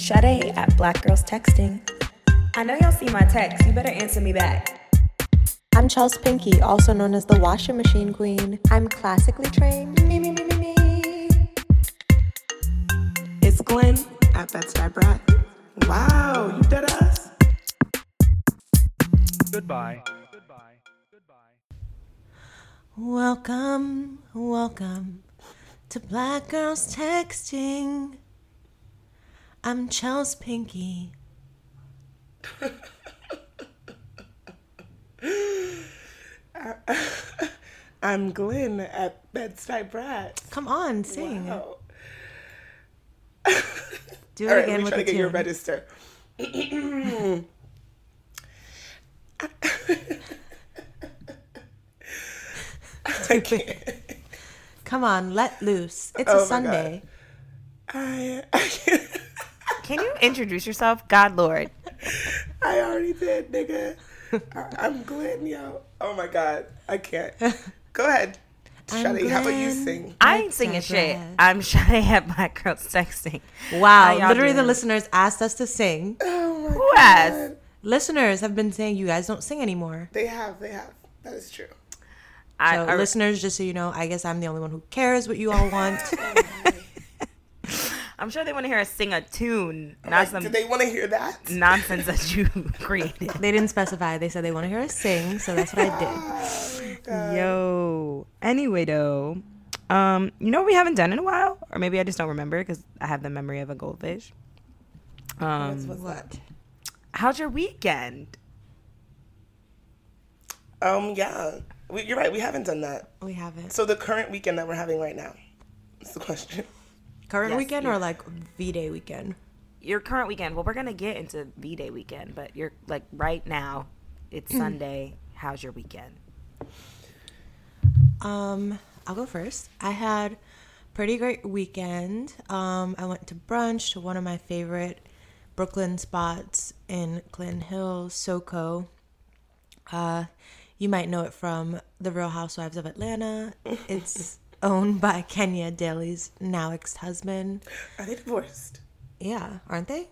Sade at Black Girls Texting. I know y'all see my text. You better answer me back. I'm Chels Pinky, also known as the washing machine queen. I'm classically trained. Me, me, me, me, me. It's Glenn at Bed-Stuy Brat. Wow, you did us. Goodbye. Goodbye. Goodbye. Welcome, welcome to Black Girls Texting. I'm Chels Pinky. I'm Glenn at Bed-Stuy Brat. Come on, sing. Wow. Do it All right, again let me with try the to get your register. I can't. Come on, let loose. It's Oh a Sunday. I, I can't. Can you introduce yourself? God Lord. I already did, nigga. I, I'm Glenn, yo. Oh my god, I can't. Go ahead, I'm Shadi. How about you sing? I ain't singing shit. I'm Sade at Black Girls Texting. Wow, How y'all literally the listeners asked us to sing. Oh my Who god. asked? Listeners have been saying you guys don't sing anymore. They have, they have. That is true. I, So, I- listeners, just so you know, I guess I'm the only one who cares what you all want. I'm sure they want to hear us sing a tune, not Like, some do they want to hear that? nonsense that you created. they didn't specify. They said they want to hear us sing, so that's what I did. Yo. Anyway, though, um, you know what we haven't done in a while, or maybe I just don't remember because I have the memory of a goldfish. Um, What? how's your weekend? Um, yeah. We, you're right. We haven't done that. We haven't. So the current weekend that we're having right now. Is the question. Current Yes, weekend or like V Day weekend? Your current weekend. Well, we're gonna get into V Day weekend, but you're like right now. It's Sunday. How's your weekend? Um, I'll go first. I had pretty great weekend. Um, I went to brunch to one of my favorite Brooklyn spots in Clinton Hills, SoCo. Uh, you might know it from The Real Housewives of Atlanta. It's owned by Kenya Daly's now ex-husband. Are they divorced? Yeah, aren't they?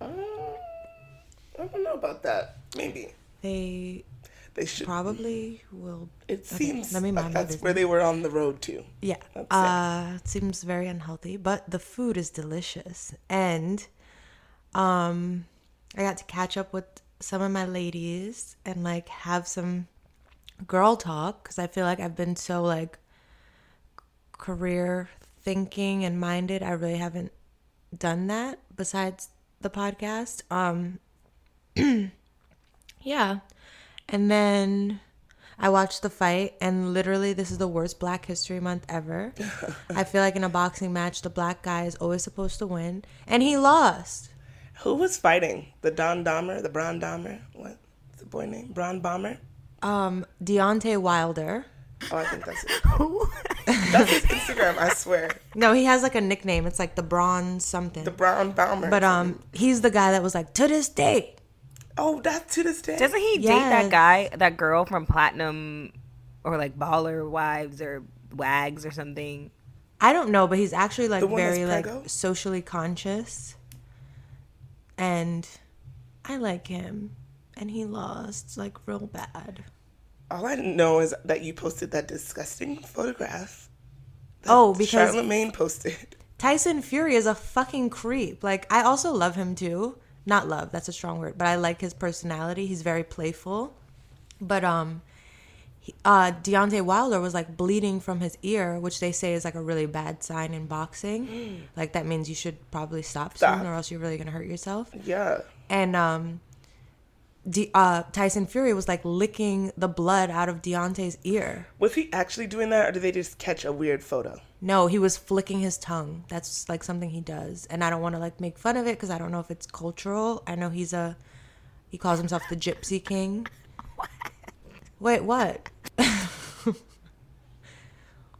Um, I don't know about that. Maybe They they should. probably will. It Okay, seems let me mind that's where they were on the road to. Yeah. Uh it seems very unhealthy, but the food is delicious. And um I got to catch up with some of my ladies and like have some girl talk cuz I feel like I've been so like career thinking and minded. I really haven't done that besides the podcast. Um yeah. And then I watched the fight, and literally, this is the worst Black History Month ever. I feel like in a boxing match, the black guy is always supposed to win, and he lost. Who was fighting? The Don Dahmer, the Bron Dahmer. What? the boy name? Bron Bomber. Um, Deontay Wilder. Oh, I think that's it. that's his Instagram. I swear. No, he has like a nickname. It's like the Bronze something. The Brown Bomber. but um, he's the guy that was like to this day. Oh, that's to this day. Doesn't he date that guy, that girl from Platinum, or like Baller Wives or Wags or something? I don't know, but he's actually like The one that's very like preggo? socially conscious, and I like him. And he lost like real bad. All I know is that you posted that disgusting photograph. that Oh, because Charlemagne posted. Tyson Fury is a fucking creep. Like I also love him too. Not love, that's a strong word, but I like his personality. He's very playful. But um he- uh Deontay Wilder was like bleeding from his ear, which they say is like a really bad sign in boxing. like that means you should probably stop, Stop. soon or else you're really to hurt yourself. Yeah. And um De- uh, Tyson Fury was like licking the blood out of Deontay's ear. Was he actually doing that, or did they just catch a weird photo? No, he was flicking his tongue. That's like something he does, and I don't want to like make fun of it because I don't know if it's cultural. I know he's a he calls himself the Gypsy King. Wait, what?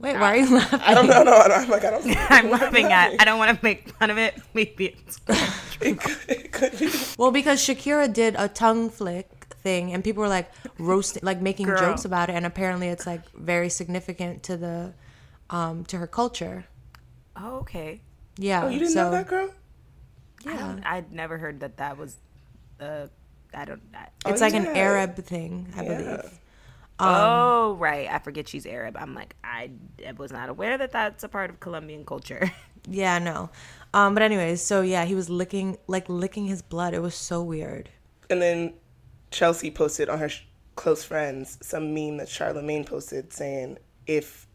Wait, why are you laughing? I don't know. No, I'm like I don't. I'm laughing at. I don't want to make fun of it. Maybe it's. It could, it could be. Well, because Shakira did a tongue flick thing, and people were like roasting, like making Girl. jokes about it, and apparently it's like very significant to the um to her culture. Oh, okay. Yeah. Oh, you didn't so, know that, girl? I Yeah. don't, I'd never heard that that was. Uh, I don't. I, It's Oh, like an. Arab thing, I Yeah. believe. Oh right, I forget she's Arab. I'm like I, I was not aware that that's a part of Colombian culture. Yeah, no. Um, but anyways, so yeah, he was licking like licking his blood. It was so weird. And then Chelsea posted on her sh- close friends some meme that Charlemagne posted saying, "If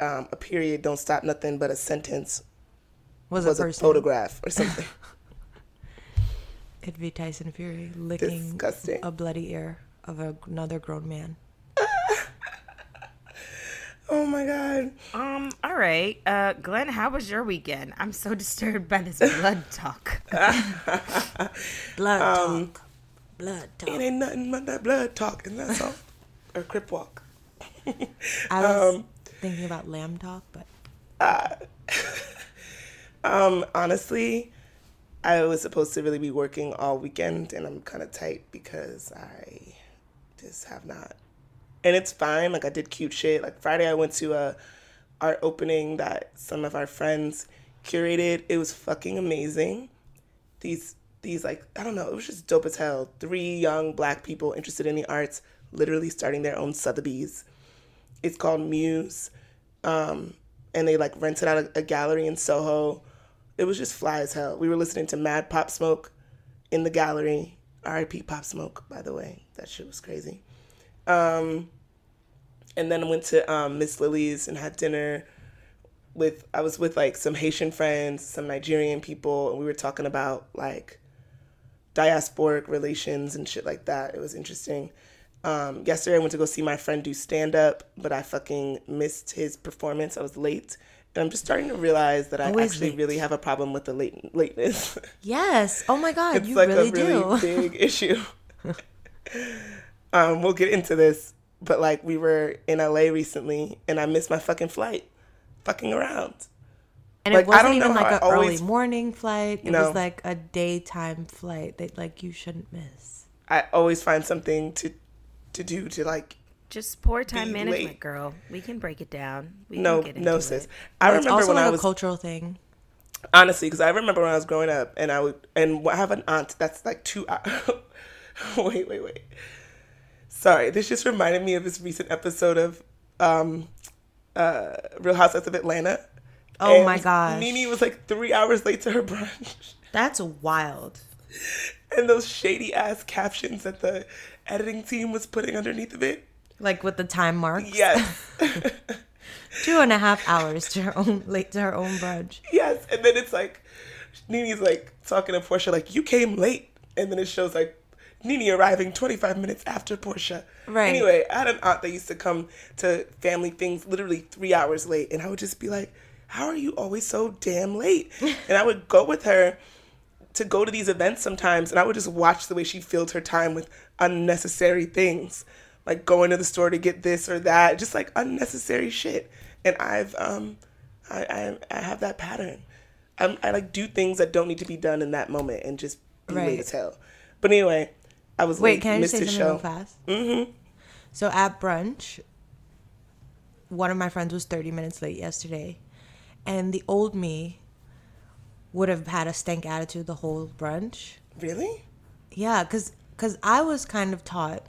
um, a period don't stop nothing but a sentence Was, was a a photograph or something." It'd be Tyson Fury licking Disgusting. a bloody ear of a, another grown man. Oh my god! um. All right, uh, Glenn, how was your weekend? I'm so disturbed by this blood talk. Blood Um, talk. Blood talk. It ain't nothing but that blood talk, and that's all. or crip walk. I was um, thinking about lamb talk, but Um, honestly, I was supposed to really be working all weekend, and I'm kind of tight because I just have not. And it's fine. Like I did cute shit. Like Friday, I went to a art opening that some of our friends curated. It was fucking amazing. These these like I don't know. It was just dope as hell. Three young black people interested in the arts, literally starting their own Sotheby's. It's called Muse um, and they like rented out a, a gallery in Soho. It was just fly as hell. We were listening to Mad Pop Smoke in the gallery. R.I.P. Pop Smoke, by the way. That shit was crazy. Um, and then I went to um, Miss Lily's and had dinner with. I was with like some Haitian friends, some Nigerian people, and we were talking about like diasporic relations and shit like that. It was interesting. Um, yesterday, I went to go see my friend do stand up, but I fucking missed his performance. I was late. And I'm just starting to realize that I Always actually late. really have a problem with the late lateness. yes. Oh my god, it's you like really, a really do. big issue. um, we'll get into this, but like we were in LA recently, and I missed my fucking flight, fucking around. And like, it wasn't don't even how like an always- early morning flight. It No. was like a daytime flight that like you shouldn't miss. I always find something to to do to like Just poor time Be management, late. girl. We can break it down. We no can get no sis. it. I It's remember also when like I a was cultural thing. honestly because I remember when I was growing up and I would and I have an aunt that's like two. hou- wait wait wait. Sorry, this just reminded me of this recent episode of um, uh, Real Housewives of Atlanta. Oh And my gosh. Nene was like three hours late to her brunch. That's wild. And those shady ass captions that the editing team was putting underneath of it. Like with the time marks. Yes. Two and a half hours to her own late to her own brunch. yes. And then it's like, Nene's like talking to Porsha, like, you came late. And then it shows like Nene arriving 25 minutes after Porsha. Right. Anyway, I had an aunt that used to come to family things literally three hours late. And I would just be like, how are you always so damn late? and I would go with her to go to these events sometimes and I would just watch the way she filled her time with unnecessary things. Like going to the store to get this or that, just like unnecessary shit. And I've um I I, I have that pattern. I'm, I like do things that don't need to be done in that moment and just be Right. late as hell. But anyway, I was Wait, late, can I just say something real fast? Mm-hmm. So at brunch, one of my friends was 30 minutes late yesterday. And the old me would have had a stank attitude the whole brunch. Really? Yeah, cause, cause I was kind of taught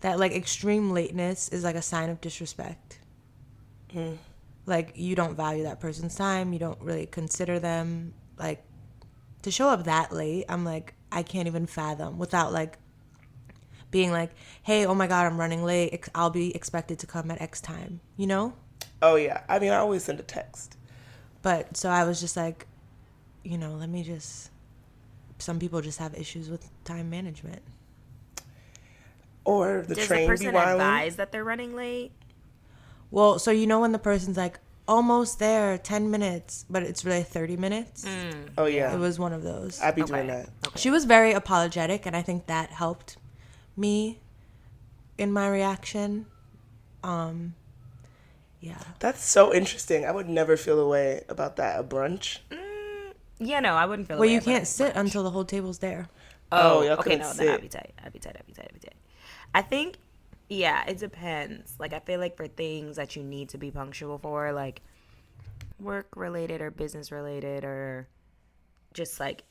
that like extreme lateness is like a sign of disrespect. Like you don't value that person's time. You don't really consider them. Like to show up that late, I'm like I can't even fathom without like being like, hey, oh my god, I'm running late. I'll be expected to come at X time. You know. Oh yeah. I mean, I always send a text. But so I was just like, you know, let me just. Some people just have issues with time management. Or the Does train be person wilding. advise that they're running late? Well, so you know when the person's like almost there, ten minutes, but it's really thirty minutes. Oh yeah. It was one of those. I'd be doing Okay. She was very apologetic, and I think that helped me in my reaction. Um, yeah. That's so interesting. I would never feel the way about that. A brunch. Yeah, no, I wouldn't feel. Well, the way you can't it. sit until the whole table's there. Oh, Oh, y'all okay, no, sit. I'd be tight. I'd be tight. I'd be tight. I'd be tight. I'd be tight. I think, yeah, it depends. Like, I feel like for things that you need to be punctual for, like work related or business related or just like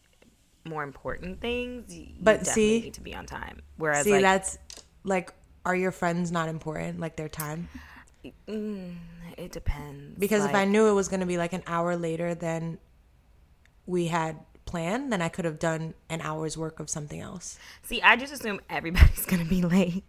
more important things, you But definitely see- need to be on time. Whereas See, like that's like, are your friends not important? Like their time? Mm, it depends. Because if I knew it was going to be like an hour later than we had planned, then I could have done an hour's work of something else. see, I just assume everybody's gonna be late.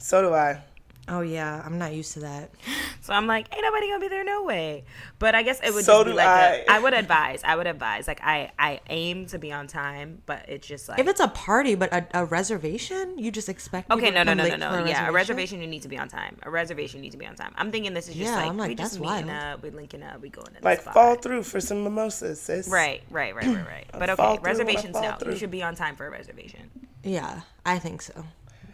So do I. Oh yeah, I'm not used to that. So I'm like, ain't nobody gonna be there, no way. But I guess it would So just be do like a- I. I would advise. I would advise. Like I, I aim to be on time, but it's just like If it's a party but a, a reservation, you just expect. Okay, no, no, no, no, no. for Yeah, a reservation you need to be on time. A reservation you need to be on time. I'm thinking this is just Yeah, like, I'm like, we just meeting wild. up, we linking up, we going to the Like spot. fall through for some mimosas, sis. Right, right, right, right, right. But okay, through when I reservations no. through. You should be on time for a reservation. Yeah, I think so.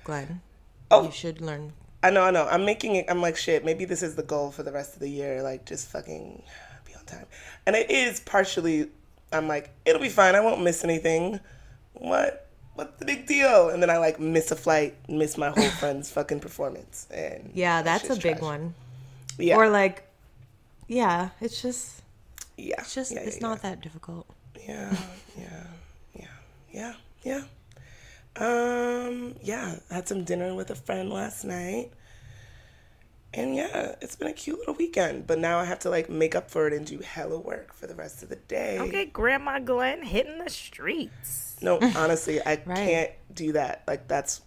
Glenn, Oh. you should learn. I know, I know. I'm making it. I'm like, shit. Maybe this is the goal for the rest of the year. Like, just fucking be on time. And it is partially. I'm like, it'll be fine. I won't miss anything. What? What's the big deal? And then I like miss a flight, miss my whole friend's fucking performance. And Yeah, that that's a big trash. one. Yeah. Or like, yeah, it's just, yeah. it's just, yeah, it's yeah, not that difficult. Yeah. Yeah. Yeah. Yeah. Yeah. Um. Yeah. I had some dinner with a friend last night. And yeah, it's been a cute little weekend. But now I have to like make up for it and do hella work for the rest of the day. Okay, Grandma Glenn hitting the streets. No, honestly, I Right. can't do that. Like that's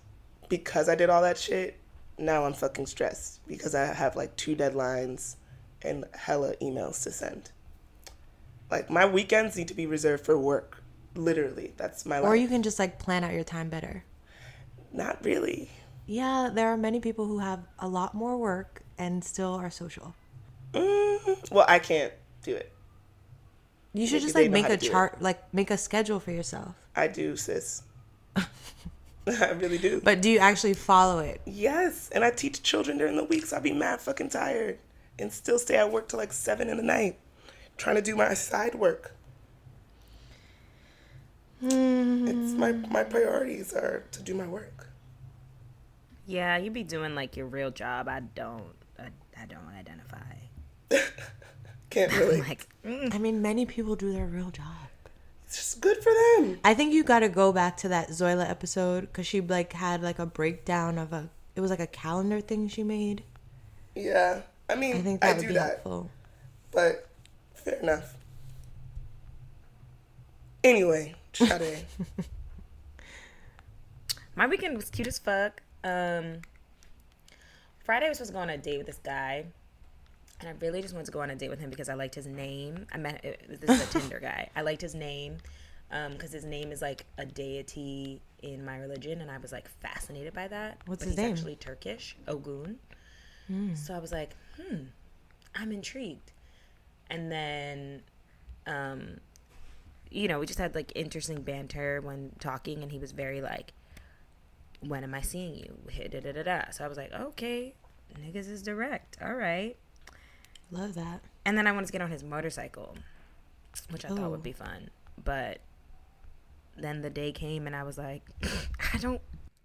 because I did all that shit. Now I'm fucking stressed because I have like two deadlines and hella emails to send. Like my weekends need to be reserved for work. Literally, that's my life Or you can just like plan out your time better. Not really. Yeah, there are many people who have a lot more work and still are social. Mm, well, I can't do it. You should Maybe just like make a it. chart, like make a schedule for yourself. I do, sis. I really do. But do you actually follow it? yes, and I teach children during the week, so I'd be mad fucking tired and still stay at work till like seven in the night, trying to do my side work. It's my my priorities are to do my work. Yeah, you be doing like your real job. I don't. I, I don't identify. Can't really. Like, mm, I mean, many people do their real job. It's just good for them. I think you got to go back to that Zoila episode because she like had like a breakdown of a. It was like a calendar thing she made. Yeah, I mean, I I, think that would do be that, helpful. but fair enough. Anyway, Sade. my weekend was cute as fuck. Um, Friday I was supposed to go on a date with this guy, and I really just wanted to go on a date with him because I liked his name. I met this is a Tinder guy. I liked his name because his name is like a deity in my religion, and I was like fascinated by that. What's but his he's name? Actually, Turkish, Ogun. So I was like, hmm, I'm intrigued. And then, um, you know, we just had like interesting banter when talking, and he was very like, "When am I seeing you?" Da, da, da, da. So I was like, "Okay, niggas is direct. All right." Love that. And then I wanted to get on his motorcycle, which I thought Oh. would be fun. But then the day came, and I was like, I don't.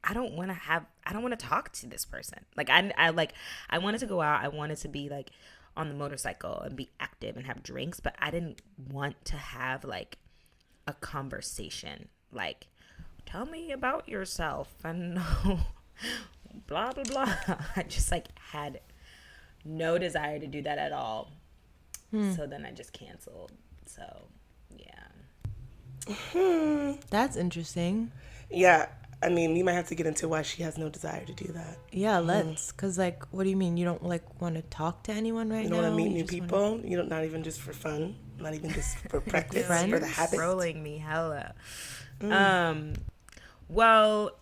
I don't want to have. I don't want to talk to this person. Like I, I like. I wanted to go out. I wanted to be like on the motorcycle and be active and have drinks, but I didn't want to have like a conversation. Like, tell me about yourself and blah blah blah. I just like had no desire to do that at all. Hmm. So then I just canceled. So yeah. Hmm. That's interesting. yeah, I mean, we might have to get into why she has no desire to do that. Yeah, let's. Cause like, what do you mean you don't like want to talk to anyone right now? You don't want to meet new just wanna- people. You don't not even just for fun, not even just for practice, for the habit. Rolling me hella. Um well,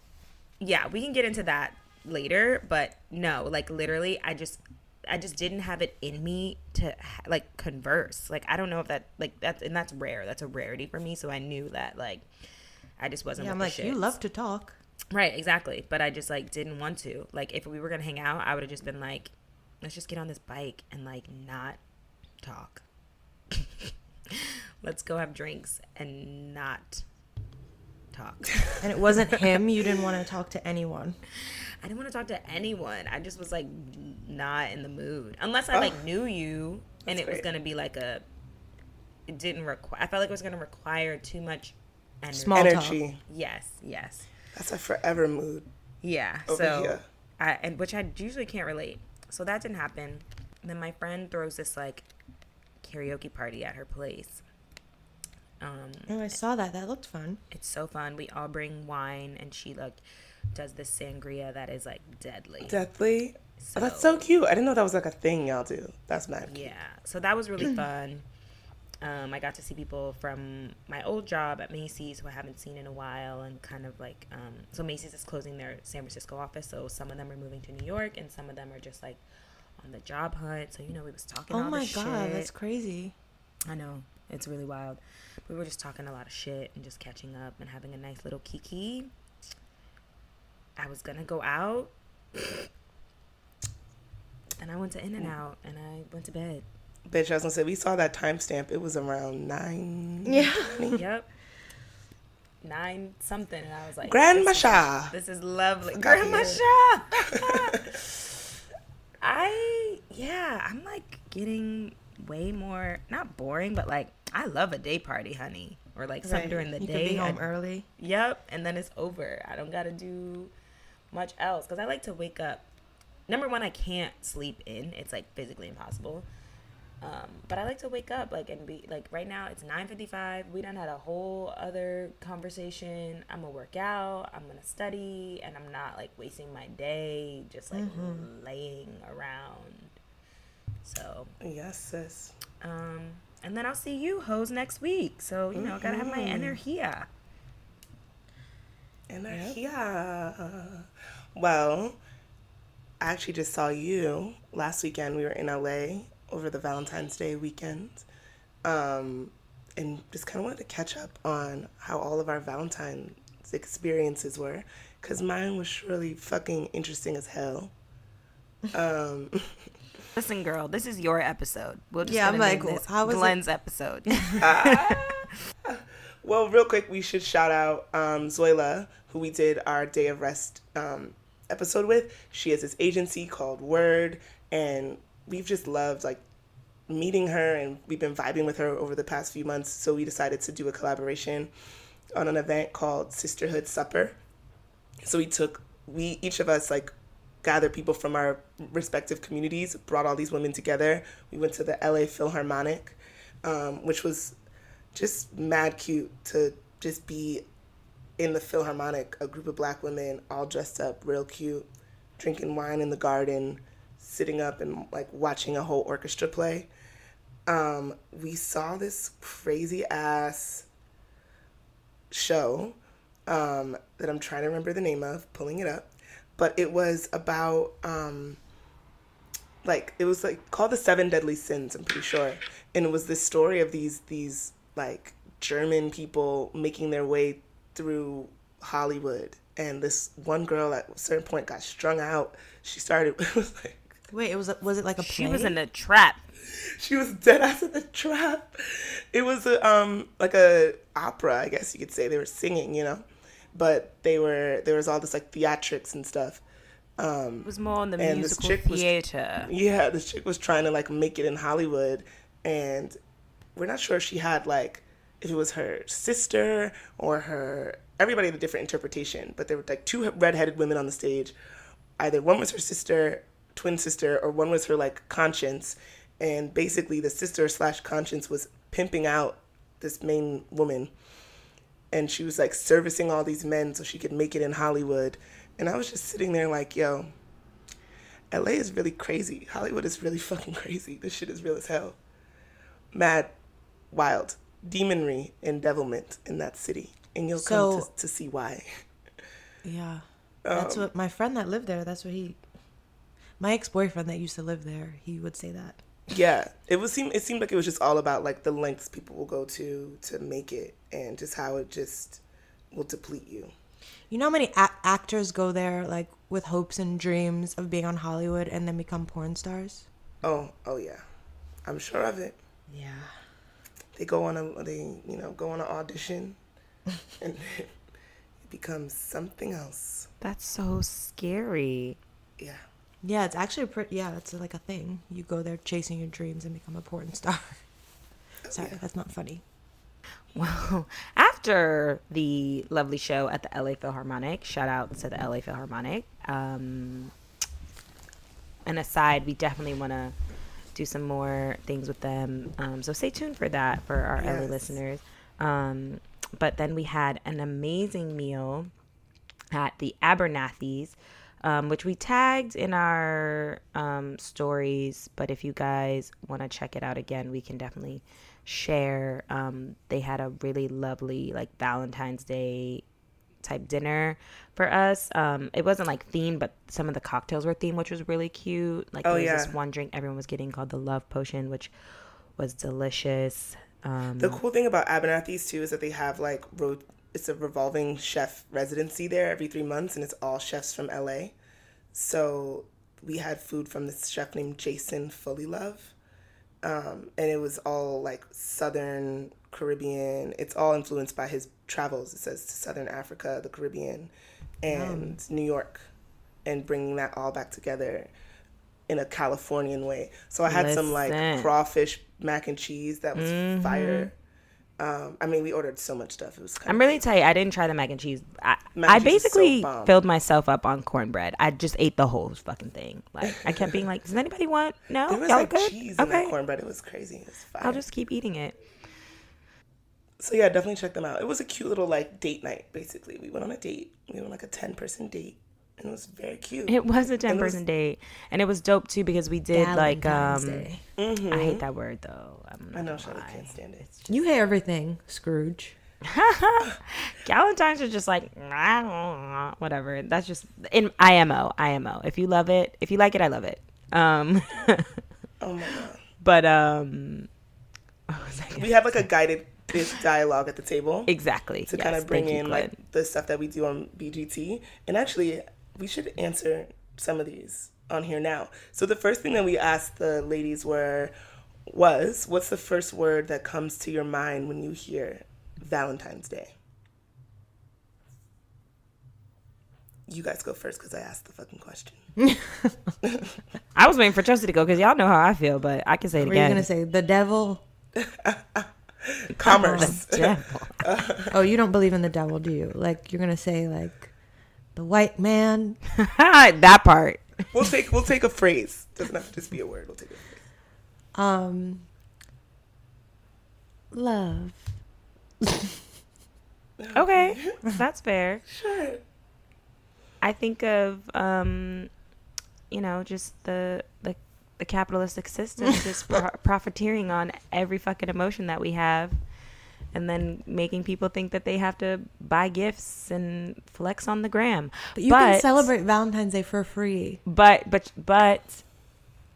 yeah, we can get into that later, but no, like literally I just I just didn't have it in me to like converse. Like I don't know if that like that's and that's rare. That's a rarity for me, so I knew that like I just wasn't Yeah, I'm like, you love to talk. Right, exactly. But I just like didn't want to. Like if we were gonna hang out, I would have just been like, let's just get on this bike and like not talk. let's go have drinks and not talk. And it wasn't him. You didn't want to talk to anyone. I didn't want to talk to anyone. I just was like not in the mood. Unless I like knew you and it was gonna be like a it didn't require. I felt like it was gonna require too much energy. Small talk. Energy. Yes, yes, That's a forever mood. yeah. Over so, here. I and which I usually can't relate. So that didn't happen. Then my friend throws this like karaoke party at her place. Um, Oh, I saw that. That looked fun. it's so fun. We all bring wine, and she like does this sangria that is like deadly. Deathly. Oh, that's so cute. I didn't know that was like a thing y'all do. That's mad. cute. Yeah, so that was really fun. Um, I got to see people from my old job at Macy's who I haven't seen in a while, and kind of like, um, so Macy's is closing their San Francisco office, so some of them are moving to New York, and some of them are just like on the job hunt. So you know, we was talking. Oh all my god, shit. that's crazy. I know it's really wild. We were just talking a lot of shit and just catching up and having a nice little kiki. I was gonna go out, and I went to In-N-Out, and I went to bed. Bitch, I was gonna say we saw that timestamp. It was around nine. Yeah. yep. Nine something, and I was like, Grandma this is- Shah. This is lovely. Forgot Grandma you. Shah. I yeah, I'm like getting way more not boring, but like I love a day party, honey. Or like some Right. during the you day. Be home I- early. Yep, and then it's over. I don't got to do much else because I like to wake up. Number one, I can't sleep in; it's like physically impossible. Um, but I like to wake up like and be like right now it's nine fifty five. We done had a whole other conversation. I'm gonna work out. I'm gonna study, and I'm not like wasting my day just like laying around. So Yes, sis. um, and then I'll see you hoes next week. So you know, I gotta have my energy. And they're. Well, I actually just saw you last weekend. We were in LA over the Valentine's Day weekend. Um, and just kind of wanted to catch up on how all of our Valentine's experiences were. Because mine was really fucking interesting as hell. Um, Listen, girl, this is your episode. We'll just Yeah, I'm like, this how was it- Glenn's episode. Well, real quick, we should shout out um, Zoila, who we did our Day of Rest um, episode with. She has this agency called Word, and we've just loved like meeting her, and we've been vibing with her over the past few months. So we decided to do a collaboration on an event called Sisterhood Supper. So we took we each of us like gathered people from our respective communities, brought all these women together. We went to the LA Philharmonic, um, which was just mad cute to just be in the Philharmonic, a group of black women all dressed up real cute, drinking wine in the garden, sitting up and like watching a whole orchestra play. Um, we saw this crazy ass show um, that I'm trying to remember the name of, pulling it up, but it was about um, like it was like called the Seven Deadly Sins. I'm pretty sure, and it was this story of these these like German people making their way through Hollywood, and this one girl at a certain point got strung out. She started it was like Wait, it was a, was it like a she play? was in a trap. she was dead ass in the trap. It was a, um like a opera, I guess you could say. They were singing, you know, but they were there was all this like theatrics and stuff. Um, It was more on the And musical chick was- theater. yeah, this chick was trying to like make it in Hollywood, and we're not sure if she had like if it was her sister or her. Everybody had a different interpretation, but there were like two redheaded women on the stage. Either one was her sister, twin sister, or one was her like conscience, and basically the sister slash conscience was pimping out this main woman and she was like servicing all these men so she could make it in Hollywood. And I was just sitting there like, yo, LA is really crazy. Hollywood is really fucking crazy. This shit is real as hell. Mad, wild, demonry, and devilment in that city. And you'll come to, to see why. Yeah. That's Um, what my friend that lived there, that's what he my ex-boyfriend that used to live there, he would say that. Yeah, it was seem it seemed like it was just all about like the lengths people will go to to make it, and just how it just will deplete you. You know how many a- actors go there like with hopes and dreams of being on Hollywood and then become porn stars? Oh, oh yeah, I'm sure of it. Yeah. They go on a they you know go on an audition, and it becomes something else. That's so scary. Yeah. Yeah, it's actually pretty yeah, it's like a thing. You go there chasing your dreams and become a porn star. Sorry, that's not funny. Well, after the lovely show at the LA Philharmonic, shout out to the LA Philharmonic. Um, an aside, we definitely want to do some more things with them. Um, so stay tuned for that for our LA listeners. Um, but then we had an amazing meal at the Abernathy's, um, which we tagged in our um, stories. But if you guys want to check it out again, we can definitely share. Um, they had a really lovely, like, Valentine's Day type dinner for us. Um, it wasn't like themed, but some of the cocktails were themed, which was really cute. Like, Oh, there was yeah. this one drink everyone was getting called the Love Potion, which was delicious. Um, The cool thing about Abernathy's too is that they have like ro- it's a revolving chef residency there every three months, and it's all chefs from LA. So we had food from this chef named Jason Fullilove, um, and it was all like Southern Caribbean. It's all influenced by his travels. It says to Southern Africa, the Caribbean, and New York, and bringing that all back together in a Californian way. So I had some like crawfish mac and cheese that was fire. Um, I mean, we ordered so much stuff. It was. Kind I'm really tight. I didn't try the mac and cheese. I, Mac I cheese is so basically filled myself up on cornbread. I just ate the whole fucking thing. Like I kept being like, "Does anybody want? No, There was y'all like good? cheese in okay, that cornbread. It was crazy. It was. I'll just keep eating it." So yeah, definitely check them out. It was a cute little like date night. Basically, we went on a date. We went on like a ten person date, and it was very cute. It was a ten And was- person date, and it was dope too because we did like Valentine's um. Day. I hate that word though. I'm I know not Charlotte can't stand it. You hate everything, Scrooge. Galentine's are just like whatever. That's just in IMO. IMO. If you love it, if you like it, I love it. Um, Oh my god. but um, what was I gonna- We have like a guided this dialogue at the table exactly to yes, kind of bring thank you, in like the stuff that we do on BGT. And actually, we should answer some of these on here now. So the first thing that we asked the ladies were was what's the first word that comes to your mind when you hear Valentine's Day? You guys go first because I asked the fucking question. I was waiting for Chelsea to go because y'all know how I feel, but I can say it What are you again. gonna say? The devil? Commerce. Devil. Oh, you don't believe in the devil, do you? Like you're gonna say like the white man? that part. we'll take we'll take a phrase. Doesn't have to just be a word. We'll take a phrase. Um, love. Okay, that's fair. Sure. I think of um, you know, just the the the capitalistic system just pro- profiteering on every fucking emotion that we have, and then making people think that they have to buy gifts and flex on the gram. But you can celebrate Valentine's Day for free. but but but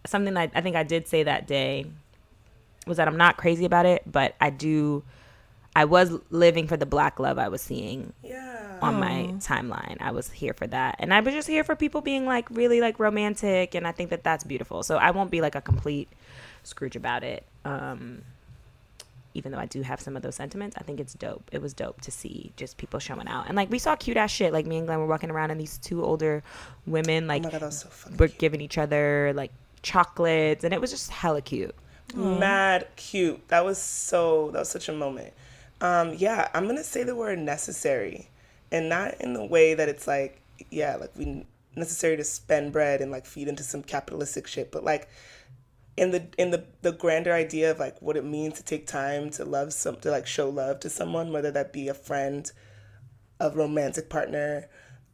something that I think I did say that day was that I'm not crazy about it, but I do. I was living for the black love I was seeing Yeah. on my timeline. I was here for that, and I was just here for people being like really like romantic, and I think that that's beautiful. So I won't be like a complete Scrooge about it. Um, even though I do have some of those sentiments, I think it's dope. It was dope to see just people showing out, and like we saw cute ass shit. Like me and Glenn were walking around, and these two older women Oh like my god, that was so fucking were giving each other like chocolates, and it was just hella cute. mad cute. That was so that was such a moment. Um, yeah, I'm gonna say the word necessary, and not in the way that it's like, yeah, like we necessary to spend bread and like feed into some capitalistic shit, but like in the in the the grander idea of like what it means to take time to love some to like show love to someone, whether that be a friend, a romantic partner,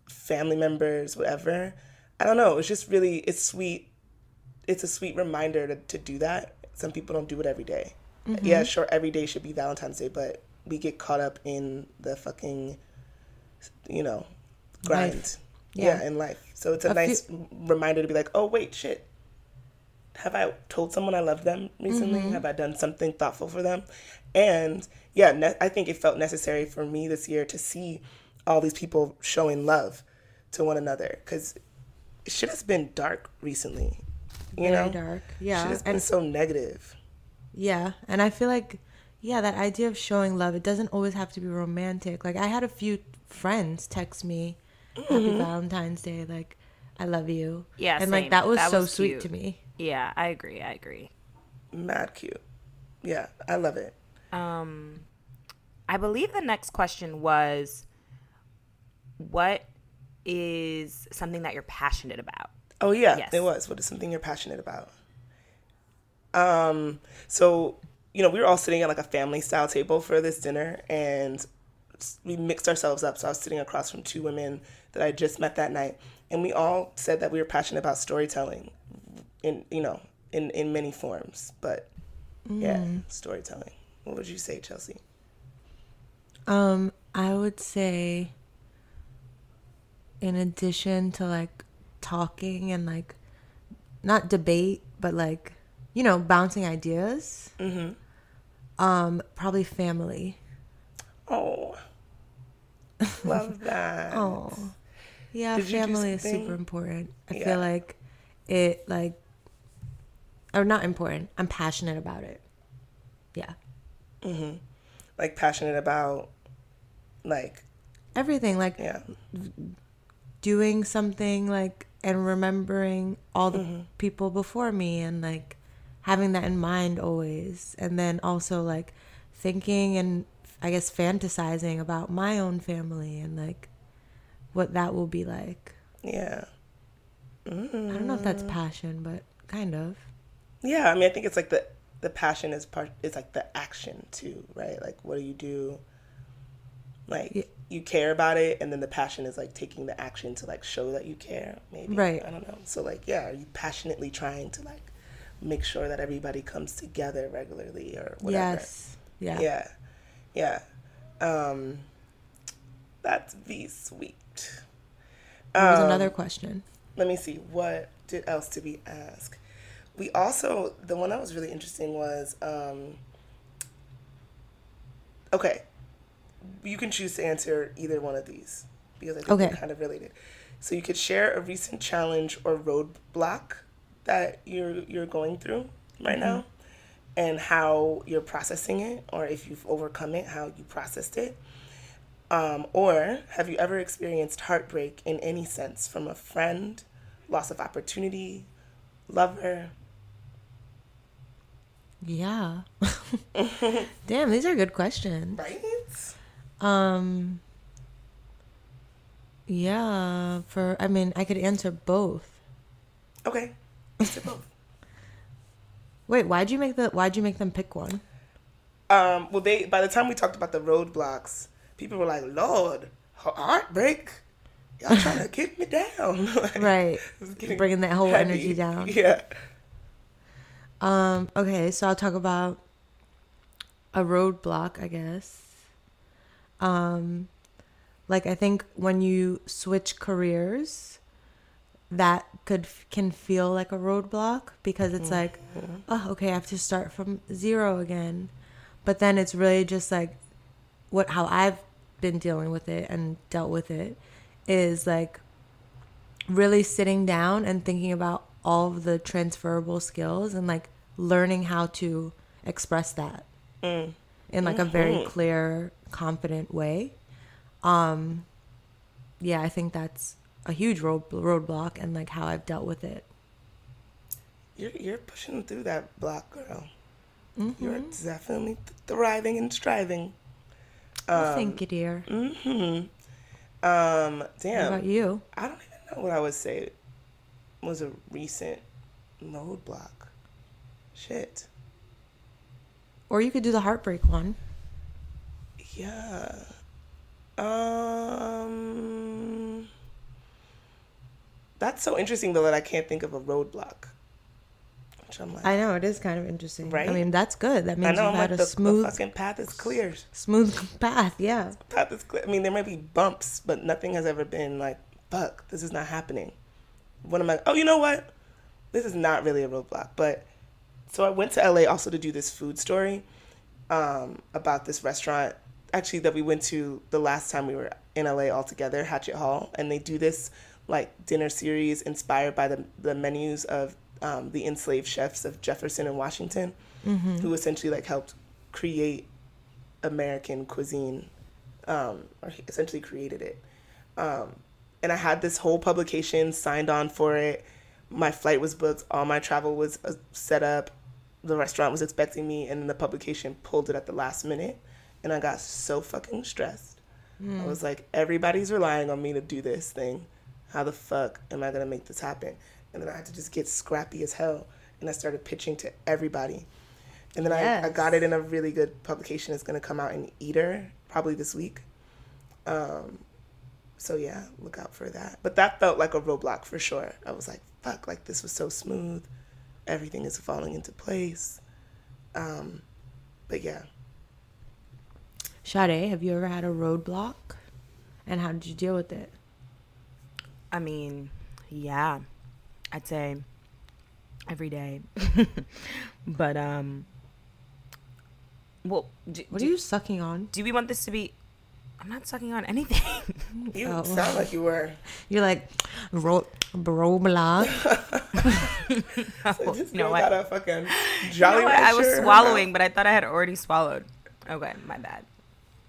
family members, whatever. I don't know. It's just really it's sweet it's a sweet reminder to, to do that. Some people don't do it every day. Mm-hmm. Yeah, sure, every day should be Valentine's Day, but we get caught up in the fucking, you know, grind. Life. Yeah. Yeah. in life. So it's a, A nice reminder to be like, oh, wait, shit. Have I told someone I love them recently? Mm-hmm. Have I done something thoughtful for them? And yeah, ne- I think it felt necessary for me this year to see all these people showing love to one another because shit has been dark recently. You Very know, dark. shit Yeah. has been And so negative. Yeah, and I feel like yeah, that idea of showing love, it doesn't always have to be romantic. Like I had a few friends text me happy mm-hmm. Valentine's Day like I love you. Yeah, And same. like that was That so was sweet cute. to me. Yeah, I agree. I agree. Mad cute. Yeah, I love it. Um, I believe the next question was, what is something that you're passionate about? Oh yeah, Yes. it was. What is something you're passionate about? Um, so you know, we were all sitting at like a family style table for this dinner, and we mixed ourselves up. So I was sitting across from two women that I just met that night, and we all said that we were passionate about storytelling, in you know, in in many forms. But yeah, storytelling. What would you say, Chelsea? Um, I would say, in addition to like talking and like not debate, but like you know bouncing ideas. Mm-hmm. Um, probably family. Oh, love that. Oh, yeah, Did family is super important. I Yeah. feel like it like or not important. I'm passionate about it. Yeah. like passionate about, like Everything like yeah. doing something like and remembering all the Mm-hmm. people before me and like having that in mind always and then also like thinking and i guess fantasizing about my own family and like what that will be like Yeah. i don't know if Mm. that's passion but kind of Yeah, I mean, I think it's like the the passion is part. It's like the action too, right? Like, what do you do? Like, Yeah. you care about it, and then the passion is like taking the action to like show that you care. Maybe, Right. I don't know. So, like, yeah, are you passionately trying to like make sure that everybody comes together regularly or whatever? yes yeah Yeah, yeah. Um, that's V sweet. there was Um, another question let me see what did else to be asked we also the one that was really interesting was um okay you can choose to answer either one of these because i think Okay. they're kind of related so you could share a recent challenge or roadblock that you're you're going through right now and how you're processing it or if you've overcome it how you processed it um, or have you ever experienced heartbreak in any sense from a friend, loss of opportunity, lover? Yeah damn these are good questions Right? Um yeah, for I mean, I could answer both. Okay. Let's both. Wait, why'd you make the why'd you make them pick one? Um, well, they by the time we talked about the roadblocks, people were like, "Lord, heartbreak, y'all trying to kick me down." Like, Right. it was getting Bringing that whole heavy. energy down. Yeah. Um, okay, so I'll talk about a roadblock, I guess. Um like I think when you switch careers, that could can feel like a roadblock because it's like, oh, okay, I have to start from zero again. But then it's really just like what how I've been dealing with it and dealt with it is like really sitting down and thinking about all of the transferable skills and like learning how to express that in like a very clear confident way um yeah i think that's a huge road roadblock and like how i've dealt with it You're you're pushing through that block, girl. Mm-hmm. You're definitely thriving and striving. Well, thank you dear Mm-hmm. Um, what damn. about you I don't even know what I would say was a recent roadblock. Shit. or you could do the heartbreak one Yeah. Um. That's so interesting though that I can't think of a roadblock. Which I'm like, i know it is kind of interesting Right? i mean that's good that I means know you've I'm like had the, a smooth the fucking path is clear. smooth path yeah Path is clear. I mean, there might be bumps, but nothing has ever been like, fuck, this is not happening. When I'm like, oh, you know what? This is not really a roadblock. But so I went to LA also to do this food story um, about this restaurant actually that we went to the last time we were in LA all together, Hatchet Hall, and they do this like dinner series inspired by the the menus of um, the enslaved chefs of Jefferson and Washington, who essentially like helped create American cuisine, um, or essentially created it. Um, and I had this whole publication signed on for it. My flight was booked, all my travel was uh, set up, the restaurant was expecting me, and the publication pulled it at the last minute, and I got so fucking stressed. I was like, everybody's relying on me to do this thing. How the fuck am I gonna make this happen? And then I had to just get scrappy as hell, and I started pitching to everybody. And then I, I got it in a really good publication. It's gonna come out in Eater probably this week. Um, so yeah, look out for that. But that felt like a roadblock for sure. I was like, fuck, like this was so smooth. Everything is falling into place. Um, but yeah. Sade, have you ever had a roadblock? And how did you deal with it? I mean, yeah, I'd say every day. but um, well, do, What do, are you sucking on? do we want this to be? I'm not sucking on anything. You Oh. sound like you were. You're like, ro- roadblock. This you know girl what? got a fucking You know what? I was Rancher in her swallowing, but I thought I had already swallowed. Okay, my bad.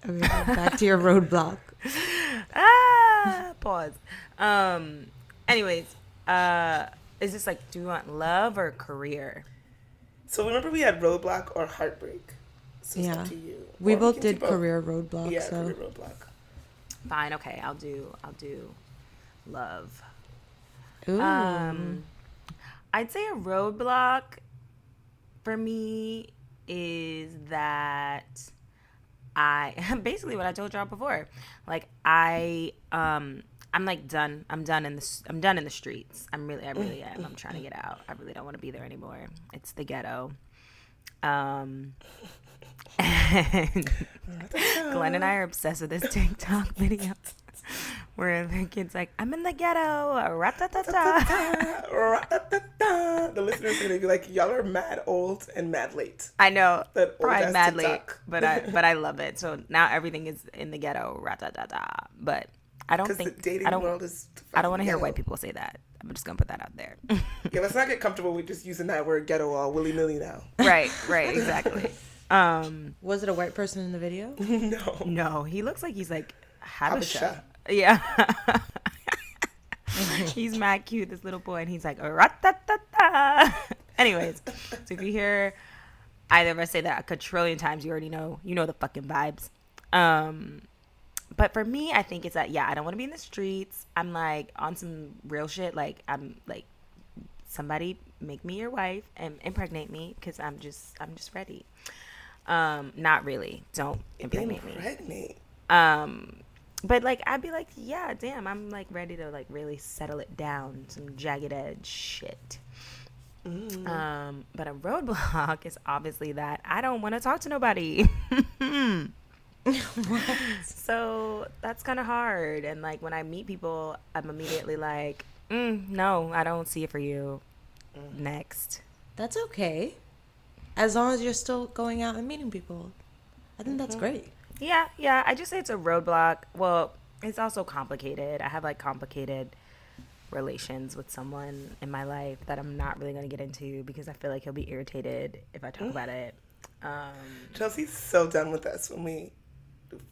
Okay, back to your roadblock. ah, pause. Um. Anyways, uh, is this like, do we want love or career? So remember we had roadblock or heartbreak. So Yeah. to you. We Or both can do did career roadblock, Yeah, so career roadblock. Fine. Okay, I'll do. I'll do love. Ooh. Um, I'd say a roadblock for me is that I basically what I told y'all before. Like I um I'm like done. I'm done in the s- I'm done in the streets. I'm really I really am. I'm trying to get out. I really don't want to be there anymore. It's the ghetto. Um and Glenn and I are obsessed with this TikTok video where the kid's like, I'm in the ghetto. Ra-ta-ta-ta. The listeners are gonna be like, y'all are mad old and mad late. I know. That Probably mad late, but I but I love it. So now everything is in the ghetto. But I don't Because the think dating I don't world is. I don't want to hear white people say that. I'm just gonna put that out there. Yeah, let's not get comfortable with just using that word ghetto all willy nilly now. right, right, exactly. Um, was it a white person in the video? no. no, he looks like he's like Habesha. Habesha. Yeah. he's mad cute, this little boy, and he's like. Anyways, so if you hear either of us say that a quadrillion times, you already know you know the fucking vibes. Um but for me, I think it's that yeah, I don't want to be in the streets. I'm like on some real shit. Like I'm like somebody make me your wife and impregnate me because I'm just I'm just ready. Um, not really. Don't impregnate me. Um, but like I'd be like, yeah, damn, I'm like ready to like really settle it down, some jagged edge shit. Um, but a roadblock is obviously that I don't want to talk to nobody. so that's kind of hard. And like when I meet people, I'm immediately like, mm, no, I don't see it for you. Next. That's okay. As long as you're still going out and meeting people. I think that's great. Yeah, yeah. I just say it's a roadblock. Well, it's also complicated. I have like complicated relations with someone in my life that I'm not really going to get into because I feel like he'll be irritated if I talk about it. Um, Chelsea's so done with us when we.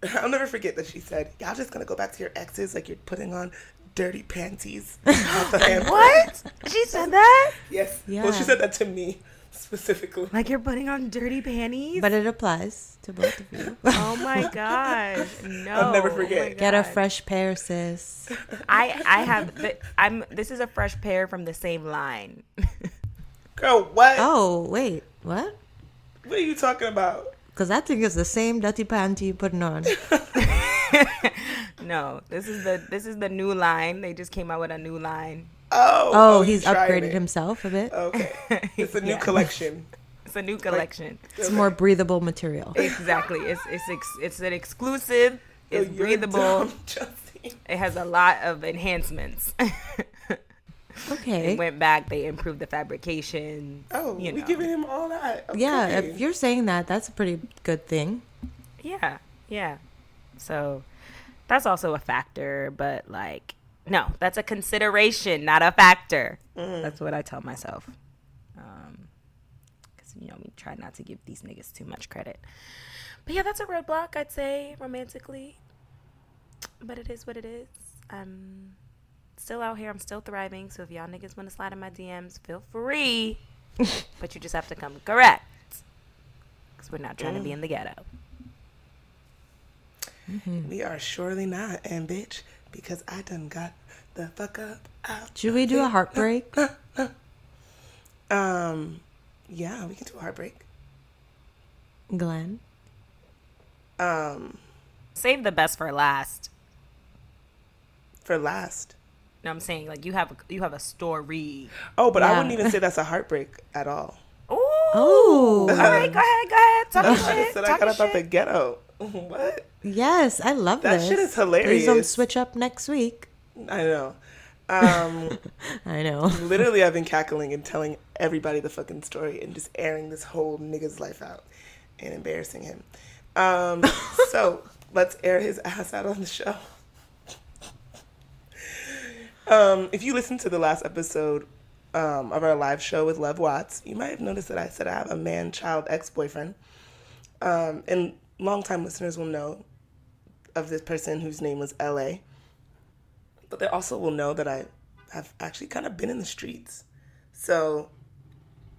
I'll never forget that she said, "Y'all just gonna go back to your exes like you're putting on dirty panties." out the what? She said that? Yes. Well, she said that to me specifically. Like you're putting on dirty panties? But it applies to both of you. oh my gosh. No. I'll never Oh forget. my Get a fresh pair, sis. I I have the, I'm this is a fresh pair from the same line. Girl, what? Oh, wait. What? What are you talking about? Because I think it's the same dirty panty you're putting on. no, this is the this is the new line. They just came out with a new line. Oh. Oh, you he's tried upgraded it. himself a bit. Okay. It's a new Yeah. collection. It's a new collection. It's more breathable material. Exactly. It's it's ex- it's an exclusive. It's Yo, breathable. dumb, Chelsea. It has a lot of enhancements. Okay. they went back. They improved the fabrication. Oh, you we know. giving him all that. Okay. Yeah, if you're saying that, that's a pretty good thing. Yeah, yeah. So that's also a factor, but like, no, that's a consideration, not a factor. Mm-hmm. That's what I tell myself. Um, because you know we try not to give these niggas too much credit. But yeah, that's a roadblock. I'd say romantically, but it is what it is. I'm still out here. I'm still thriving. So if y'all niggas want to slide in my DMs, feel free. but you just have to come correct. Because we're not trying to be mm. in the ghetto. Mm-hmm. We are surely not, and bitch, because I done got the fuck up out. Should we do a heartbreak? Um, yeah, we can do a heartbreak. Glenn? Um, Save the best for last. for last. No, I'm saying like you have a, you have a story. Oh, but I wouldn't even say that's a heartbreak at all. Ooh. Oh. All right, go ahead, go ahead. Talk your I shit. said I got your about the ghetto. What? Yes, I love That this. shit is hilarious. Please don't switch up next week. I know. Um, I know. literally, I've been cackling and telling everybody the fucking story and just airing this whole nigga's life out and embarrassing him. Um, so let's air his ass out on the show. Um, if you listened to the last episode um, of our live show with Love Watts, you might have noticed that I said I have a man-child ex-boyfriend. Um, and longtime listeners will know of this person whose name was L.A. But they also will know that I have actually kind of been in the streets. So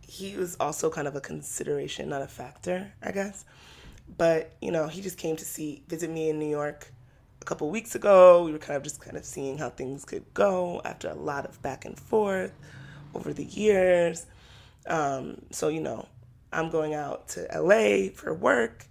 he was also kind of a consideration, not a factor, I guess. But, you know, he just came to see, visit me in New York a couple weeks ago. We were kind of just kind of seeing how things could go after a lot of back and forth over the years. Um, so, you know, I'm going out to LA for work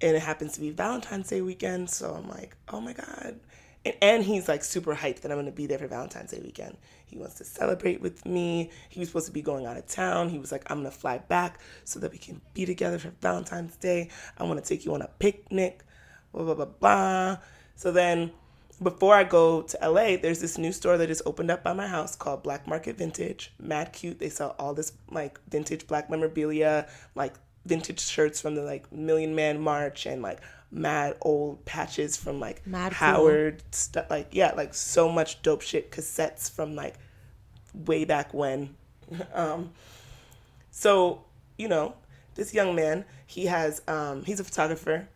and it happens to be Valentine's Day weekend. So I'm like, oh my God. And, and he's like super hyped that I'm going to be there for Valentine's Day weekend. He wants to celebrate with me. He was supposed to be going out of town. He was like, I'm going to fly back so that we can be together for Valentine's Day. I want to take you on a picnic, blah, blah, blah, blah. So then before I go to LA, there's this new store that just opened up by my house called Black Market Vintage. Mad cute. They sell all this like vintage black memorabilia, like vintage shirts from the like Million Man March and like mad old patches from like Mad cool. Howard stuff. Like yeah, like so much dope shit cassettes from like way back when. um, so you know, this young man, he has um, he's a photographer,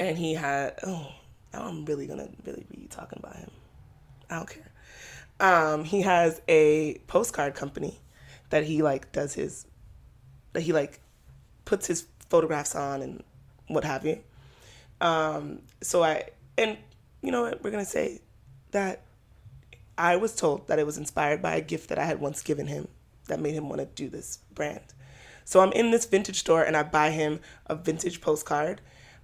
and he had oh, now I'm really gonna really be talking about him. I don't care. Um, he has a postcard company that he like does his that he like puts his photographs on and what have you. Um, so I and you know what we're gonna say that I was told that it was inspired by a gift that I had once given him that made him want to do this brand. So I'm in this vintage store and I buy him a vintage postcard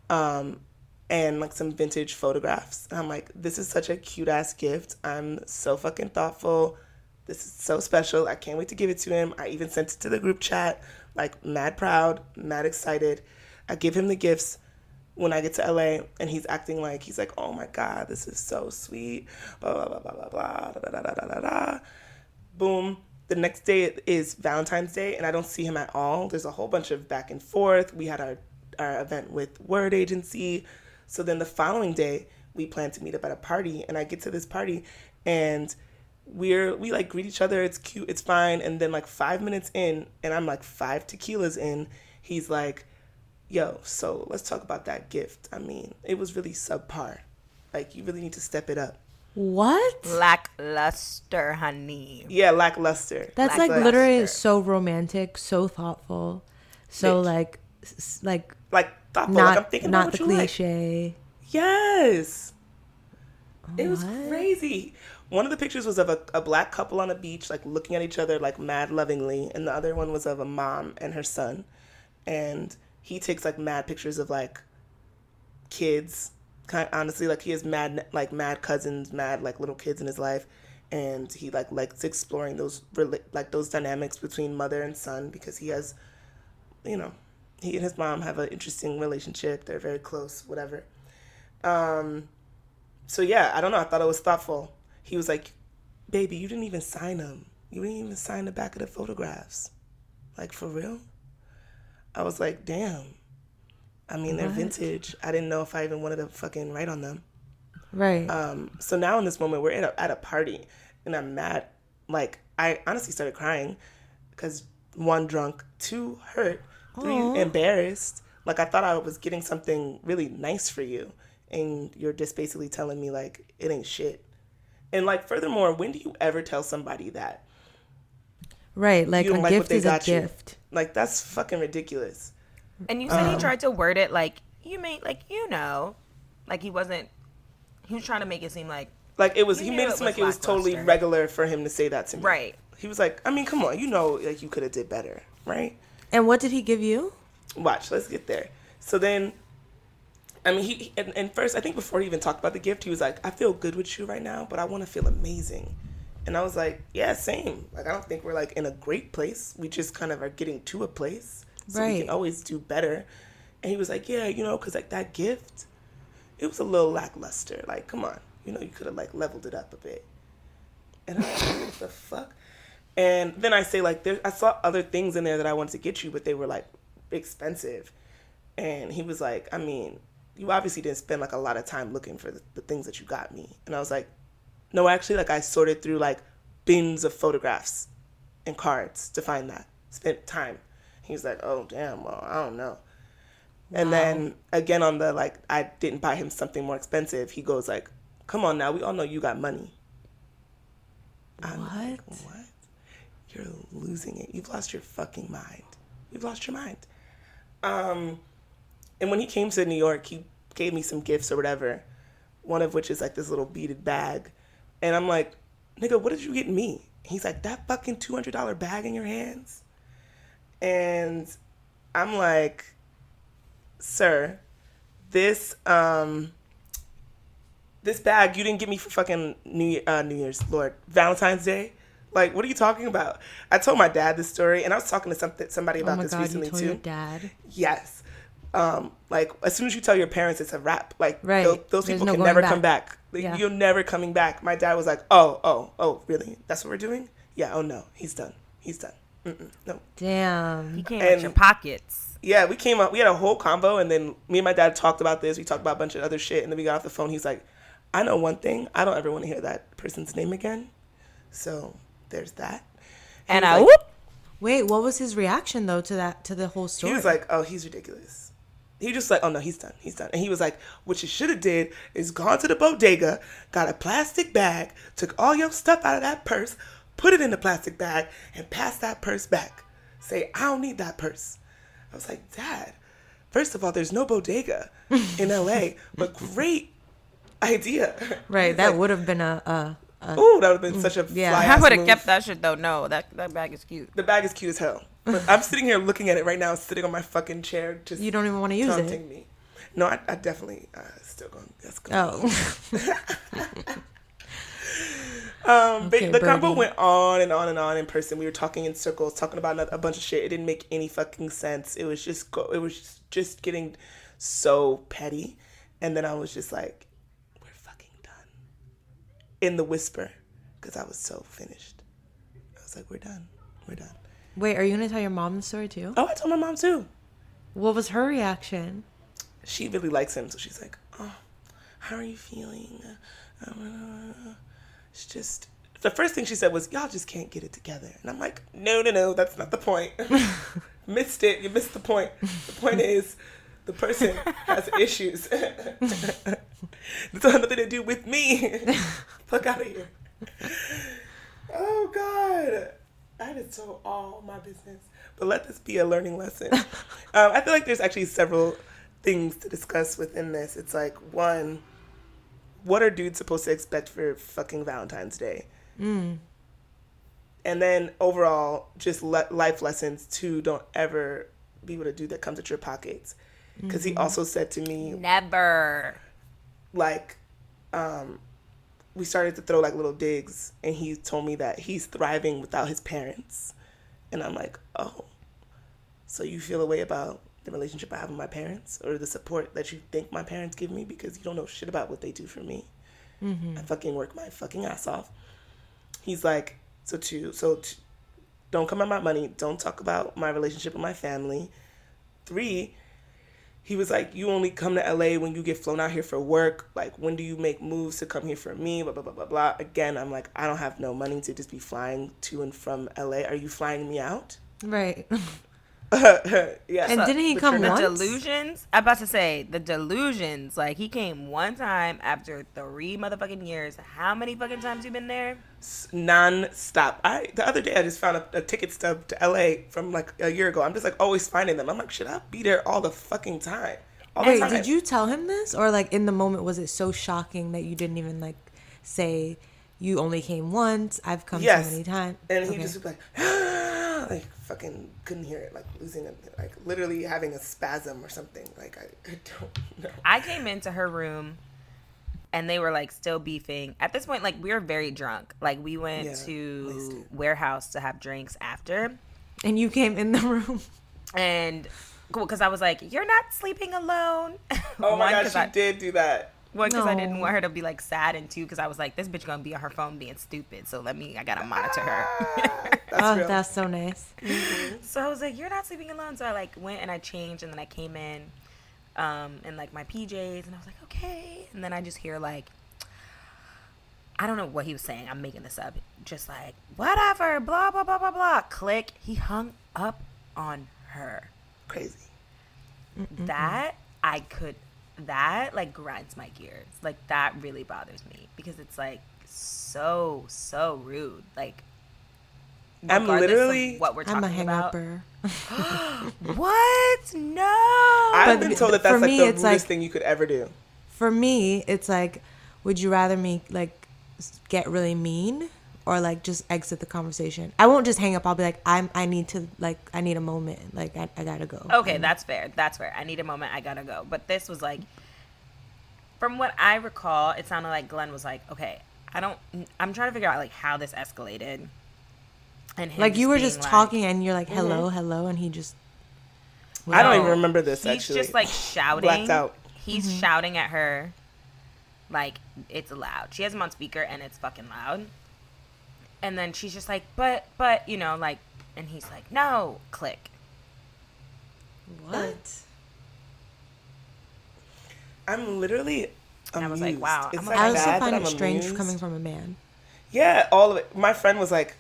um, and like some vintage photographs. And I'm like, this is such a cute ass gift. I'm so fucking thoughtful. This is so special. I can't wait to give it to him. I even sent it to the group chat, like mad proud, mad excited. I give him the gifts when I get to LA and he's acting like he's like, oh my God, this is so sweet. Blah blah blah blah blah blah da, da, da, da, da, da. Boom. The next day is Valentine's Day and I don't see him at all. There's a whole bunch of back and forth. We had our, our event with Word Agency. So then the following day we plan to meet up at a party and I get to this party and we're we like greet each other, it's cute, it's fine, and then like five minutes in, and I'm like five tequilas in, he's like, yo, so let's talk about that gift. I mean, it was really subpar. Like, you really need to step it up. What? Lackluster, honey. Yeah, lackluster. That's like Lackluster. literally so romantic, so thoughtful, so Bitch. like, like like thoughtful. like, I'm thinking not about the what you like. cliche. Yes. It was crazy. One of the pictures was of a, a black couple on a beach, like looking at each other like mad lovingly, and the other one was of a mom and her son. And he takes like mad pictures of like kids. Kind honestly, like he has mad like mad cousins, mad like little kids in his life, and he like likes exploring those like those dynamics between mother and son because he has, you know, he and his mom have an interesting relationship. They're very close, whatever. Um, so yeah, I don't know. I thought it was thoughtful. He was like, "Baby, you didn't even sign them. You didn't even sign the back of the photographs. Like for real?" I was like, "Damn." I mean, they're What? vintage. I didn't know if I even wanted to fucking write on them. Right. Um, so now in this moment, we're at a, at a party, and I'm mad. Like I honestly started crying because one drunk, two hurt, three Aw. embarrassed. Like I thought I was getting something really nice for you, and you're just basically telling me like it ain't shit. And like furthermore, when do you ever tell somebody that? Right. Like You a don't like what gift they is a got you. gift. Like that's fucking ridiculous. And you said Um, he tried to word it like you made, like you know, like he wasn't. He was trying to make it seem like Like it was, he made it it seem like it was was totally lackluster. regular for him to say that to me. right. He was like, I mean, come on, you know, like you could have did better, right? And what did he give you? Watch, let's get there. So then, I mean, he, and, and first, I think before he even talked about the gift, he was like, I feel good with you right now, but I want to feel amazing. And I was like, yeah, same. Like, I don't think we're like in a great place. We just kind of are getting to a place. So we can always do better. And he was like, yeah, you know, because like that gift, it was a little lackluster. Like, come on, you know, you could have like leveled it up a bit. And I'm like, what the fuck? And then I say like, there, I saw other things in there that I wanted to get you, but they were like expensive. And he was like, I mean, you obviously didn't spend like a lot of time looking for the, the things that you got me. And I was like, no, actually, like I sorted through like bins of photographs and cards to find that. Spent time. He was like, oh damn, well, I don't know. And then again on the like, I didn't buy him something more expensive. He goes like, come on now, we all know you got money. I'm like, What? what? You're losing it. You've lost your fucking mind. You've lost your mind. Um, and when he came to New York, he gave me some gifts or whatever. One of which is like this little beaded bag, and I'm like, nigga, what did you get me? He's like, that fucking two hundred dollar bag in your hands, and I'm like, sir, this um. This bag you didn't get me for fucking New uh, New Year's, Lord, Valentine's Day. Like, what are you talking about? I told my dad this story, and I was talking to something somebody Oh about my this god, you recently told too. your dad. Yes. Um, like as soon as you tell your parents it's a wrap, like Right. those, those people no can never back. come back. Like, Yeah. You're never coming back. My dad was like, "Oh, oh, oh, really? That's what we're doing? Yeah. Oh no, he's done. He's done. Mm-mm, no. Damn. He came And- at your pockets. Yeah, we came up. We had a whole combo, and then me and my dad talked about this. We talked about a bunch of other shit, and then we got off the phone. He's like, "I know one thing. I don't ever want to hear that person's name again." So there's that. He And I like- whoop. Wait, what was his reaction though to that to the whole story? He was like, "Oh, he's ridiculous." He just like, "Oh no, he's done. He's done." And he was like, "What you should have did is gone to the bodega, got a plastic bag, took all your stuff out of that purse, put it in the plastic bag, and passed that purse back. Say, I don't need that purse." I was like, "Dad, first of all, there's no bodega in L.A., but great idea." right. That like, would have been a, a, a Ooh, that would have been such a mm, yeah. I I would have kept that shit though. No, that that bag is cute. The bag is cute as hell. But I'm sitting here looking at it right now, sitting on my fucking chair, just you don't even want to use it. me. No, I, I definitely uh, still going. That's going. Oh. Um, Okay, the Birdie. went on and on and on in person. We were talking in circles, talking about a bunch of shit. It didn't make any fucking sense. It was just go. It was just getting so petty, and then I was just like, "We're fucking done." In the whisper, because I was so finished. I was like, "We're done. We're done." Wait, are you gonna tell your mom the story too? Oh, I told my mom too. What was her reaction? she really likes him, so she's like, "Oh, how are you feeling?" It's just the first thing she said was, "Y'all just can't get it together," and I'm like, "No, no, no, that's not the point. missed it. You missed the point. The point is." The person has issues. this has nothing to do with me. Fuck out of here. Oh God, that is so all my business. But let this be a learning lesson. um, I feel like there's actually several things to discuss within this. It's like one, what are dudes supposed to expect for fucking Valentine's Day? And then overall, just le- life lessons. Two, don't ever be with a dude that comes at your pockets. Because he also said to me, Never. like um we started to throw like little digs and he told me that he's thriving without his parents. And i'm like oh so you feel a way about the relationship i have with my parents or the support that you think my parents give me? Because you don't know shit about what they do for me. Mm-hmm. I fucking work my fucking ass off. He's like so two so t- don't come at my money. Don't talk about my relationship with my family. Three he was like, "You only come to LA when you get flown out here for work. Like, when do you make moves to come here for me? Blah blah blah blah blah." Again, I'm like, I don't have no money to just be flying to and from LA. Are you flying me out? Right. yeah. And uh, didn't he but come you're The once? delusions. I'm about to say the delusions. Like he came one time after three motherfucking years. How many fucking times you been there? non-stop. I the other day I just found a, a ticket stub to LA from like a year ago. I'm just like always finding them. I'm like, should I be there all the fucking time? All the Hey, time. did you tell him this, or like in the moment was it so shocking that you didn't even like say you only came once? I've come Yes. so many times. And he just was like, like fucking couldn't hear it, like losing it, like literally having a spasm or something. Like I, I don't know. I came into her room and they were like still beefing. At this point, like we were very drunk. Like we went Yeah, to warehouse to have drinks after. and you came in the room. And cool, because I was like, You're not sleeping alone. Oh my One, god, 'cause she I, did do that. One, because I didn't want her to be like sad, and two, because I was like, This bitch gonna be on her phone being stupid. So let me, I gotta monitor her. That's oh, real. that's so nice. So I was like, "You're not sleeping alone." So I like went and I changed, and then I came in, um, in like my PJs, and I was like, "Okay." And then I just hear like, I don't know what he was saying. I'm making this up. Just like whatever, blah blah blah blah blah. Click. He hung up on her. Crazy. That I could. That like grinds my gears. Like that really bothers me because it's like so so rude. Like. I'm regardless of literally- what we're talking I'm a hang about. What? No. I've But been told that that's like me, the it's rudest like- thing you could ever do. For me, it's like, would you rather me like get really mean or like just exit the conversation? I won't just hang up. I'll be like, I'm. I need to like. I need a moment. Like I, I gotta go. Okay, that's fair. That's fair. I need a moment. I gotta go. But this was like, from what I recall, it sounded like Glenn was like, "Okay, I don't. I'm trying to figure out like how this escalated." And Like you were just like- talking and you're like, mm-hmm. hello, hello, and he just. I don't even remember this He's actually. just like shouting. Blacked out. He's mm-hmm. shouting at her. Like it's loud. She has him on speaker and it's fucking loud. And then she's just like, but, but, you know, like, and he's like, no, click. What? I'm literally. And I was like, wow, It's I'm like I also find it I'm strange amused. coming from a man. Yeah, all of it. My friend was like,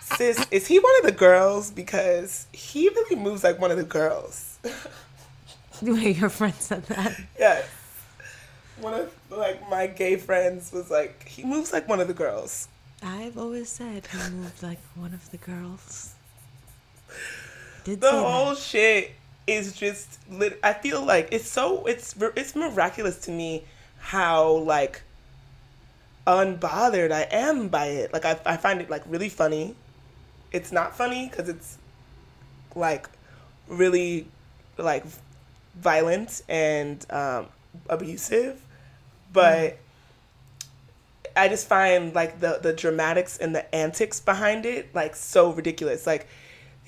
"Sis, is he one of the girls? Because he really moves like one of the girls." The way your friend said that. yes. One of like my gay friends was like, "He moves like one of the girls." I've always said he moved like one of the girls. Did The whole that. shit is just. Lit- I feel like it's so. It's it's miraculous to me how like unbothered I am by it. Like I I find it like really funny. It's not funny because it's like really like violent and um, abusive, but I just find like the the dramatics and the antics behind it like so ridiculous. Like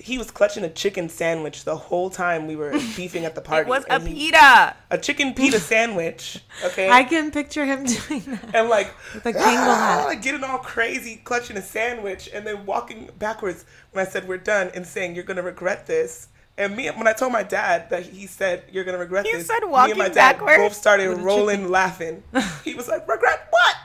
he was clutching a chicken sandwich the whole time we were beefing at the party. It was a he- pita. a chicken pita sandwich. Okay, I can picture him doing that. and like the a Kangol hat. like getting all crazy, clutching a sandwich, and then walking backwards when I said we're done, and saying you're gonna regret this. And me, when I told my dad that he said you're gonna regret He this, said me and walking my dad backwards? both started rolling, laughing. He was like, "Regret what?"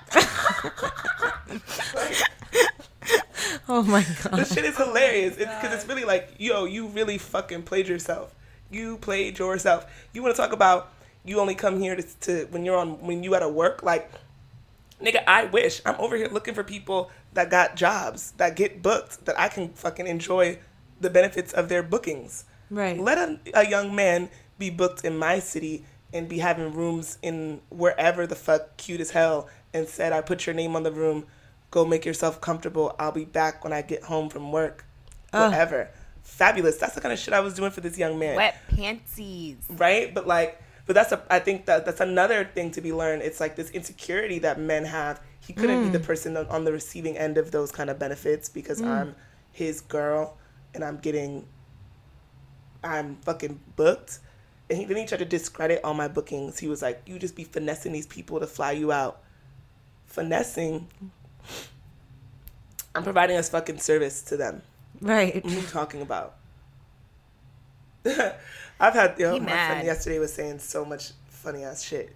like, Oh my god. this shit is hilarious. It's because it's really like, yo, you really fucking played yourself. You played yourself. You want to talk about you only come here to, to when you're on when you at a work like, nigga. I wish I'm over here looking for people that got jobs that get booked that I can fucking enjoy the benefits of their bookings. Right. Let a, a young man be booked in my city and be having rooms in wherever the fuck cute as hell and said, I put your name on the room. Go make yourself comfortable. I'll be back when I get home from work. Whatever. Fabulous. That's the kind of shit I was doing for this young man. Wet panties. Right? But like, but that's a, I think that that's another thing to be learned. It's like this insecurity that men have. He couldn't be the mm. person on- on the receiving end of those kind of benefits because mm. I'm his girl and I'm getting I'm fucking booked. And he, then he tried to discredit all my bookings. He was like, "You just be finessing these people to fly you out." Finessing. I'm providing a fucking service to them. Right. What are you talking about? I've had yo, He my mad. friend yesterday was saying so much funny ass shit.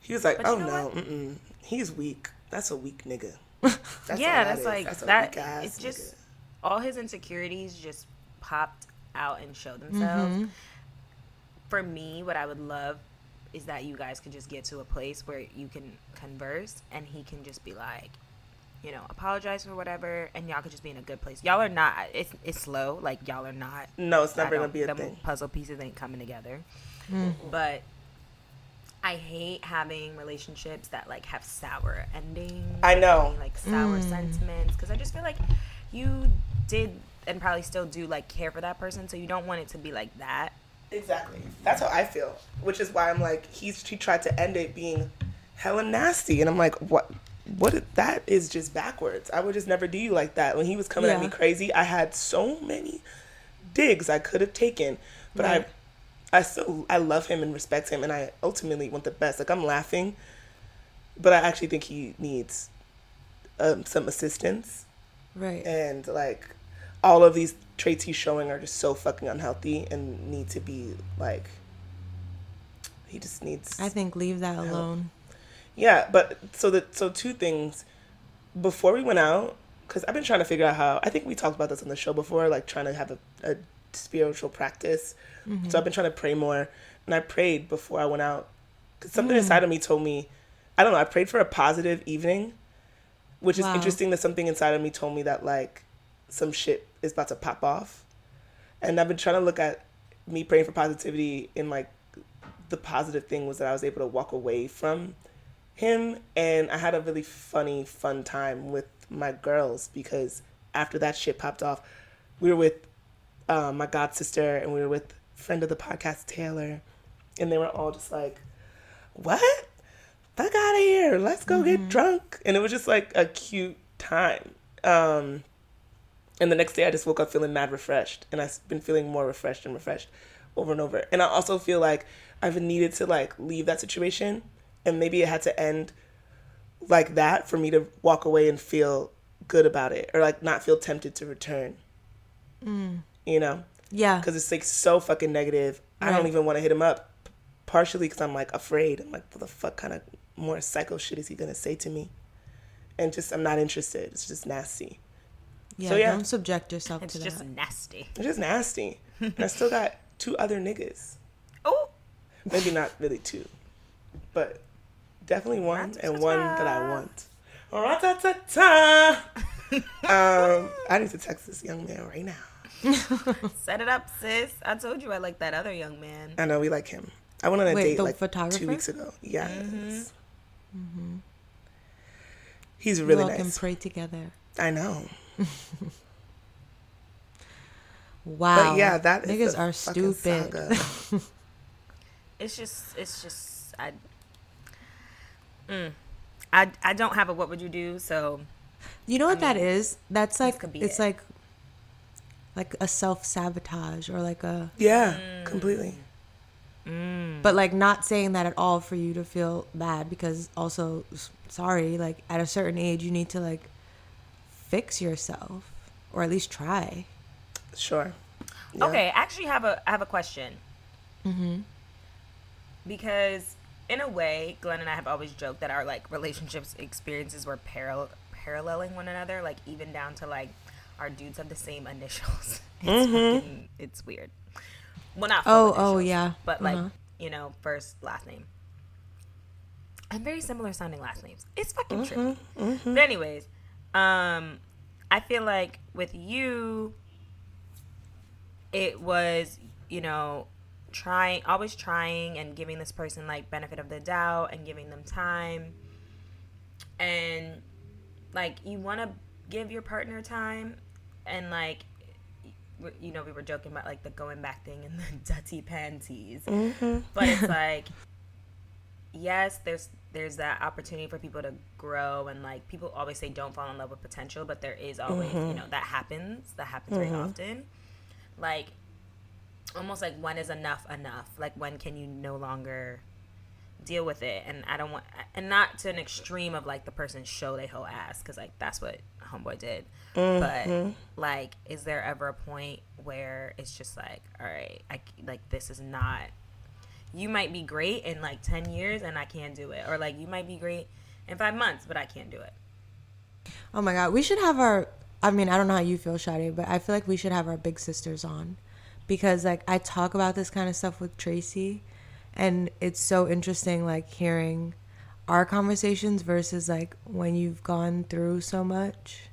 He was like, But you "Oh know no, mm-mm. he's weak. That's a weak nigga." That's yeah, that that's like That's a that. weak ass It's just nigga. all his insecurities just popped out and show themselves. Mm-hmm. For me, what I would love is that you guys could just get to a place where you can converse and he can just be like, you know, apologize for whatever, and y'all could just be in a good place. Y'all are not. It's it's slow. Like y'all are not. No, it's never gonna be a the thing. Puzzle pieces ain't coming together. Mm-hmm. But I hate having relationships that like have sour endings. I know. Like sour mm. sentiments, because I just feel like you did and probably still do like care for that person, so you don't want it to be like that. Exactly. That's how I feel. Which is why I'm like, he's he tried to end it being hella nasty, and I'm like, what? What? That is just backwards. I would just never do you like that. When he was coming at me crazy, I had so many digs I could have taken, but Right. I, I still I love him and respect him, and I ultimately want the best. Like I'm laughing, but I actually think he needs um, some assistance Right. and like all of these traits he's showing are just so fucking unhealthy and need to be like he just needs I think leave that alone. yeah but so that so two things. Before we went out because i've been trying to figure out how i think we talked about this on the show before like trying to have a, a spiritual practice. Mm-hmm. So i've been trying to pray more and i prayed before i went out. Because something mm. inside of me told me i don't know i prayed for a positive evening which is interesting that something inside of me told me that like some shit is about to pop off and i've been trying to look at me praying for positivity in like the positive thing was that i was able to walk away from him and I had a really funny, fun time with my girls because after that shit popped off, we were with uh, my god sister and we were with friend of the podcast Taylor, and they were all just like, "What? Fuck out of here! Let's go get drunk!" And it was just like a cute time. Um, and the next day, I just woke up feeling mad refreshed, and I've been feeling more refreshed and refreshed over and over. And I also feel like I've needed to like leave that situation, and maybe it had to end like that for me to walk away and feel good about it, or like not feel tempted to return. Mm. You know, Yeah. because it's like so fucking negative. I don't even want to hit him up, partially because I'm like afraid. I'm like, what the fuck kind of more psycho shit is he gonna say to me? And just I'm not interested. It's just nasty. Yeah. So, yeah. Don't subject yourself It's to that. It's just nasty. It's just nasty. and I still got two other niggas. Oh, Maybe not really two, but definitely one and one that I want. Ra-ta-ta-ta. um, I need to text this young man right now. set it up, sis. I told you I like that other young man. I know we like him. I went on a Wait, date like photographer? two weeks ago. Yes. Mm-hmm. He's You really all can nice. pray together. I know. Wow. But yeah, that is niggas the are stupid. saga. It's just, it's just, I, mm, I, I don't have a what would you do. So You know what that is? That's like could be it's it. like like a self sabotage or like a yeah, Mm. completely. but like not saying that at all for you to feel bad because also sorry like at a certain age you need to like fix yourself or at least try. Sure. Yeah. Okay, I actually have a I have a question. Mm-hmm. Because in a way, Glenn and I have always joked that our like relationships experiences were paral- paralleling one another, like even down to like our dudes have the same initials. It's fucking, it's weird. Well, not full Oh, oh, yeah. but like Uh-huh. you know, first last name. And very similar sounding last names. It's fucking trippy. But anyways, um, I feel like with you, it was you know trying always trying and giving this person like benefit of the doubt and giving them time. And like you want to give your partner time and like you know we were joking about like the going back thing and the dirty panties. But it's like yes there's there's that opportunity for people to grow and like people always say don't fall in love with potential but there is always you mm-hmm. know that happens that happens very mm-hmm. often. Like almost like when is enough enough. Like when can you no longer deal with it. And i don't want and not to an extreme of like the person show they whole ass because like that's what homeboy did. But mm-hmm. like is there ever a point where it's just like all right i like this is not you might be great in like 10 years and i can't do it or like you might be great in five months but i can't do it Oh my god, we should have our I mean, I don't know how you feel, Shadi, but I feel like we should have our big sisters on because like I talk about this kind of stuff with Tracy and it's so interesting like hearing our conversations versus like when you've gone through so much.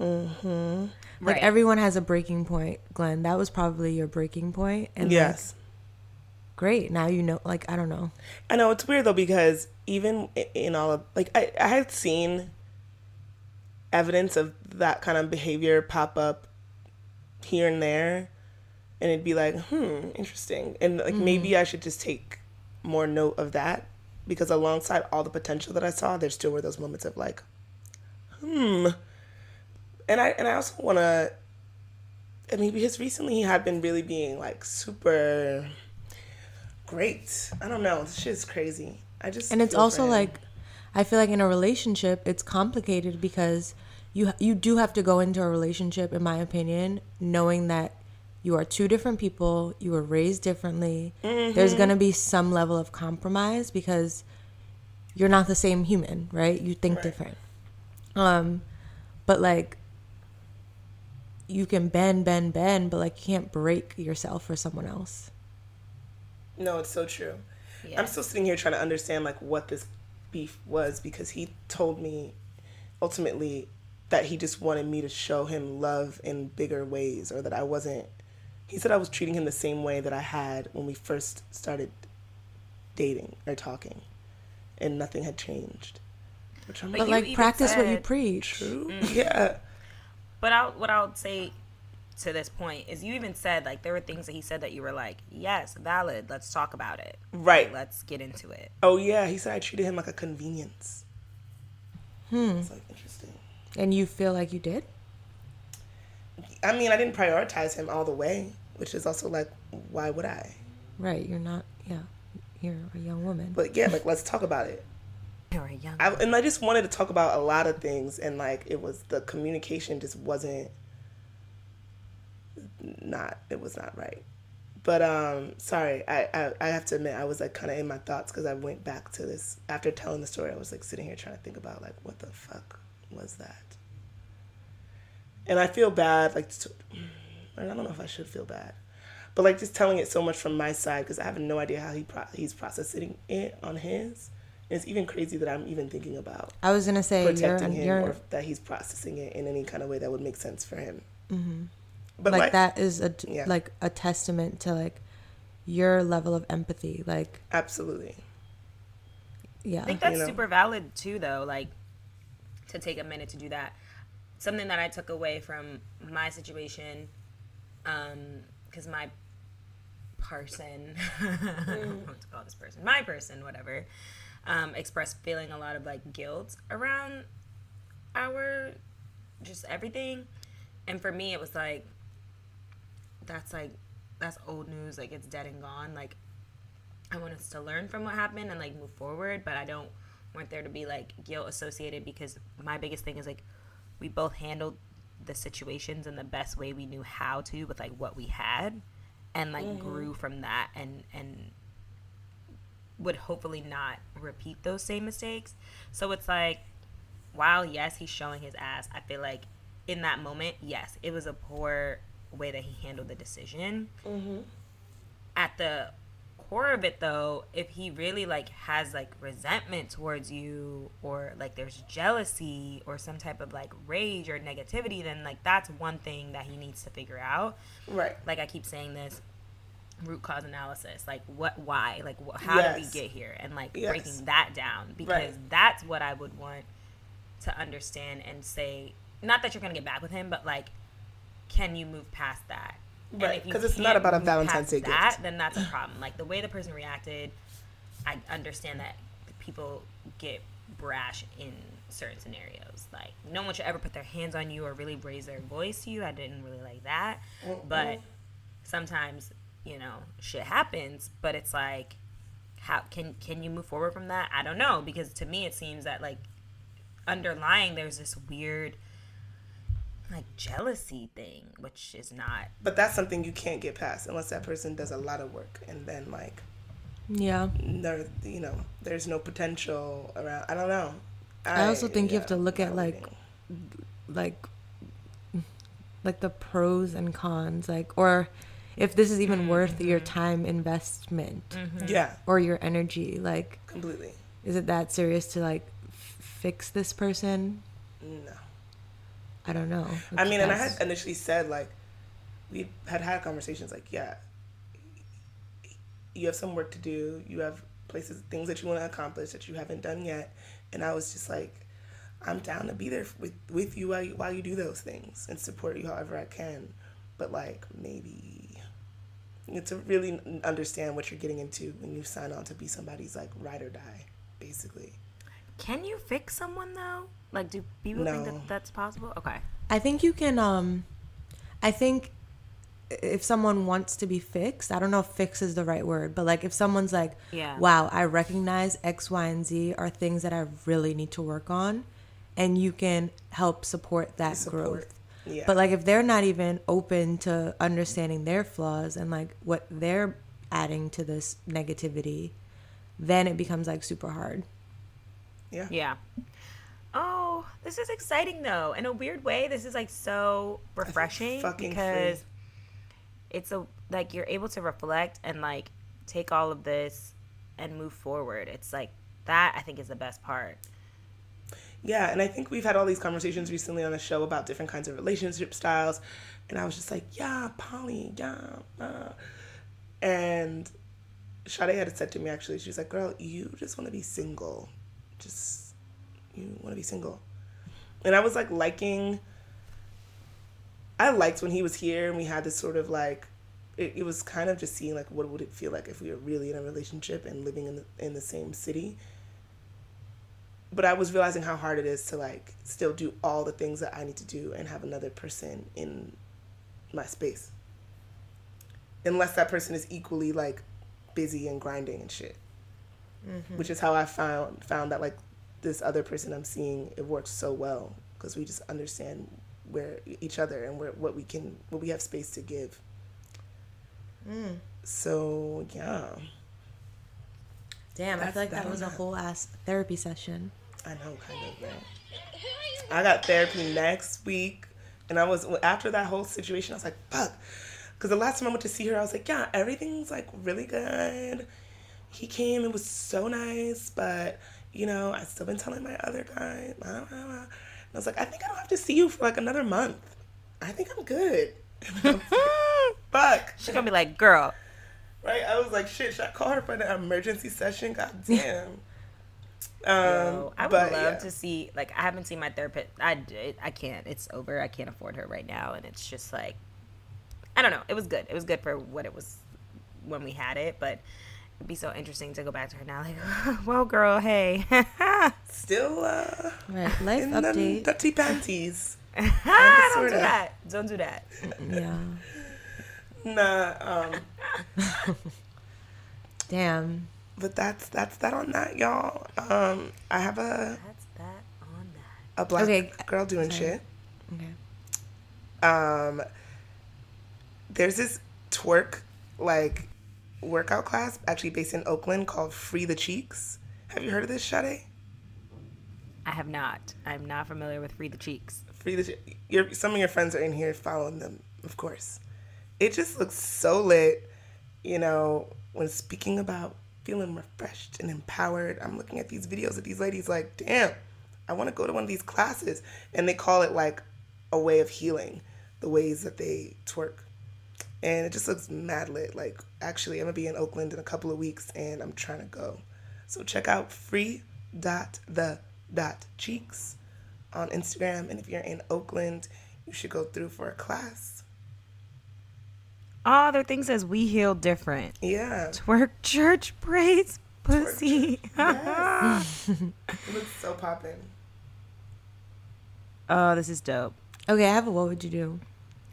Mm-hmm. Like Right. everyone has a breaking point, Glenn. That was probably your breaking point and like, yes. Great. Now you know like I don't know. I know it's weird though because even in all of like I, I had seen evidence of that kind of behavior pop up here and there and it'd be like hmm interesting and like maybe i should just take more note of that because alongside all the potential that i saw there still were those moments of like hmm and i and i also want to i mean because recently he had been really being like super great. I don't know. This shit's crazy. I just and it's also like i feel like in a relationship it's complicated because you you do have to go into a relationship in my opinion knowing that you are two different people you were raised differently there's going to be some level of compromise because you're not the same human right you think Right. different um but like you can bend bend bend but like you can't break yourself for someone else no, it's so true. Yeah. I'm still sitting here trying to understand like what this beef was because he told me ultimately that he just wanted me to show him love in bigger ways or that I wasn't he said I was treating him the same way that I had when we first started dating or talking and nothing had changed. Which I'm But but like even practice what you preach true. Mm-hmm. Yeah. But I, what I would say to this point is you even said like there were things that he said that you were like, yes, valid. Let's talk about it. Right. Like, let's get into it. Oh yeah, he said I treated him like a convenience. Hmm. It's like interesting. and you feel like you did I mean, I didn't prioritize him all the way, which is also like, why would I? right you're not yeah you're a young woman But yeah, like let's talk about it. You're a young. I, and I just wanted to talk about a lot of things, and like it was the communication just wasn't not it was not right. But um, sorry, I, I I have to admit I was like kind of in my thoughts because I went back to this after telling the story. I was like sitting here trying to think about like what the fuck was that, and I feel bad like to, I don't know if I should feel bad, but like just telling it so much from my side because I have no idea how he pro- he's processing it on his. And it's even crazy that I'm even thinking about I was gonna say you're, protecting him you're or that he's processing it in any kind of way that would make sense for him. Mm-hmm. But like, like, that is a Yeah. like a testament to like your level of empathy. Like absolutely. yeah, I think that's you know. super valid too, though. Like to take a minute to do that. Something that I took away from my situation, um because my person, I don't know what to call this person, my person, whatever, um, expressed feeling a lot of like guilt around our just everything, and for me, it was like that's like that's old news. Like it's dead and gone. Like I want us to learn from what happened and like move forward, but I don't want there to be like guilt associated because my biggest thing is like we both handled the situations in the best way we knew how to with like what we had and like mm-hmm. grew from that and and would hopefully not repeat those same mistakes. So it's like while yes, he's showing his ass, I feel like in that moment, yes, it was a poor way that he handled the decision mm-hmm. at the core of it though if he really like has like resentment towards you or like there's jealousy or some type of like rage or negativity then like that's one thing that he needs to figure out Right. like i keep saying this root cause analysis like what why like wh- how did we get here and like Yes. breaking that down because Right. that's what i would want to understand and say not that you're gonna get back with him but like can you move past that? Right, if you 'cause it's not about a Valentine's Day gift. then that's a problem. Like the way the person reacted i understand that people get brash in certain scenarios. Like no one should ever put their hands on you or really raise their voice to you. I didn't really like that. But sometimes you know shit happens but it's like how can can you move forward from that? I don't know because to me it seems that like underlying there's this weird like jealousy thing which is not But that's something you can't get past unless that person does a lot of work and then like yeah. there you know, there's no potential around I don't know. I also think you have to look at, like, waiting. like like the pros and cons like or if this is even worth your mm-hmm. time investment mm-hmm. Yeah, or your energy. Like, completely. is it that serious to like f- fix this person? No. I don't know. I mean, and I had initially said like we had had conversations like, yeah, you have some work to do. You have places, things that you want to accomplish that you haven't done yet, and I was just like, I'm down to be there with with you while you while you do those things and support you however I can, but like maybe. you need to really understand what you're getting into when you sign on to be somebody's like ride or die, basically. Can you fix someone though? Like, do people think that that's possible? Okay. I think you can. Um, I think if someone wants to be fixed, I don't know if fix is the right word, but like if someone's like, Yeah. wow, I recognize X, Y, and Z are things that I really need to work on, and you can help support that Support. growth. Yeah. But like if they're not even open to understanding their flaws and like what they're adding to this negativity, then it becomes like super hard. yeah. Yeah. Oh, this is exciting though. In a weird way, this is like so refreshing because free. it's a like you're able to reflect and like take all of this and move forward. It's like that I think is the best part. Yeah, and I think we've had all these conversations recently on the show about different kinds of relationship styles, and I was just like, yeah, poly, yeah, uh. and Sade had said to me actually, she was like, girl, you just want to be single, just you want to be single, and I was like liking. I liked when he was here and we had this sort of like, it, it was kind of just seeing like what would it feel like if we were really in a relationship and living in the, in the same city but I was realizing how hard it is to like still do all the things that I need to do and have another person in my space. Unless that person is equally like busy and grinding and shit. Mm-hmm. Which is how I found found that like this other person I'm seeing it works so well because we just understand where each other and where what we can what we have space to give. Mm. So yeah, Damn, I feel like that that was a whole ass therapy session. I know, kind of, right? I got therapy next week, and I was after that whole situation. I was like, "Fuck," because the last time I went to see her, I was like, "Yeah, everything's like really good." He came, it was so nice, but you know, I've still been telling my other guy. blah, blah, blah. And I was like, "I think I don't have to see you for like another month. I think I'm good." Fuck. She's gonna be like, girl, Right? I was like, shit, should I call her for an emergency session? God damn. Um, yo, I would but, love yeah. to see like I haven't seen my therapist. I. I can't. It's over. I can't afford her right now, and it's just like I don't know. It was good. It was good for what it was when we had it, but be so interesting to go back to her now. Like, well, girl, hey, Still uh, Right, life in the update. dirty panties. don't do sorta. that. Don't do that. Yeah. Nah, um, Damn. but that's that's that on that, y'all. Um, I have a That's that on that. a black Okay, girl doing sorry. shit. Okay. Um, there's this twerk like workout class actually based in Oakland called Free the Cheeks. Have you heard of this, Sade? I have not. I'm not familiar with Free the Cheeks. Free the Che- your some of your friends are in here following them, of course. It just looks so lit, you know, when speaking about feeling refreshed and empowered. I'm looking at these videos of these ladies like, damn, I want to go to one of these classes. And they call it like a way of healing, the ways that they twerk. And it just looks mad lit. Like, actually, I'm going to be in Oakland in a couple of weeks and I'm trying to go. So check out free dot the dot cheeks on Instagram. And if you're in Oakland, you should go through for a class. Ah, oh, their thing says we heal different. Yeah. Twerk church braids pussy. Yes. it looks so poppin'. oh, this is dope. Okay, I have a what would you do?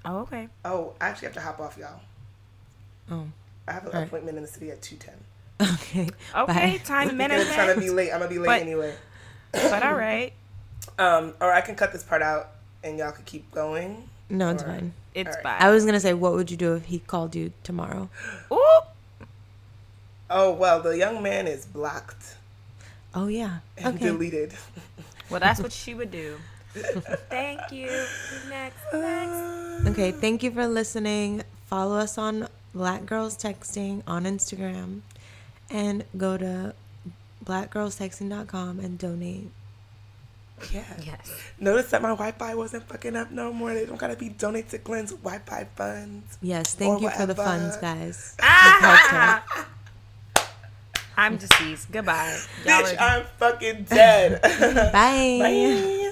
Oh, okay. Oh, I actually have to hop off, y'all. Oh. I have an Alright. appointment in the city at 2.10. Okay. Okay, Bye. time I'm trying to be late. I'm going to be late But- anyway. but all right. Um, or I can cut this part out and y'all could keep going. No, it's Or- fine. It's Alright. fine. I was gonna say, what would you do if he called you tomorrow? Ooh. Oh, well, the young man is blocked Oh yeah. and Okay. deleted. Well, that's what she would do. Thank you. Next. Next. Okay. Thank you for listening. Follow us on Black Girls Texting on Instagram and go to blackgirlstexting.com and donate. Yeah. Yes. Notice that my Wi-Fi wasn't fucking up no more. They don't gotta be donate to Glenn's Wi-Fi funds. Yes, thank Or you for the funds, guys. You've helped her. I'm deceased. Goodbye. Y'all Bitch, are- I'm fucking dead. Bye. Bye.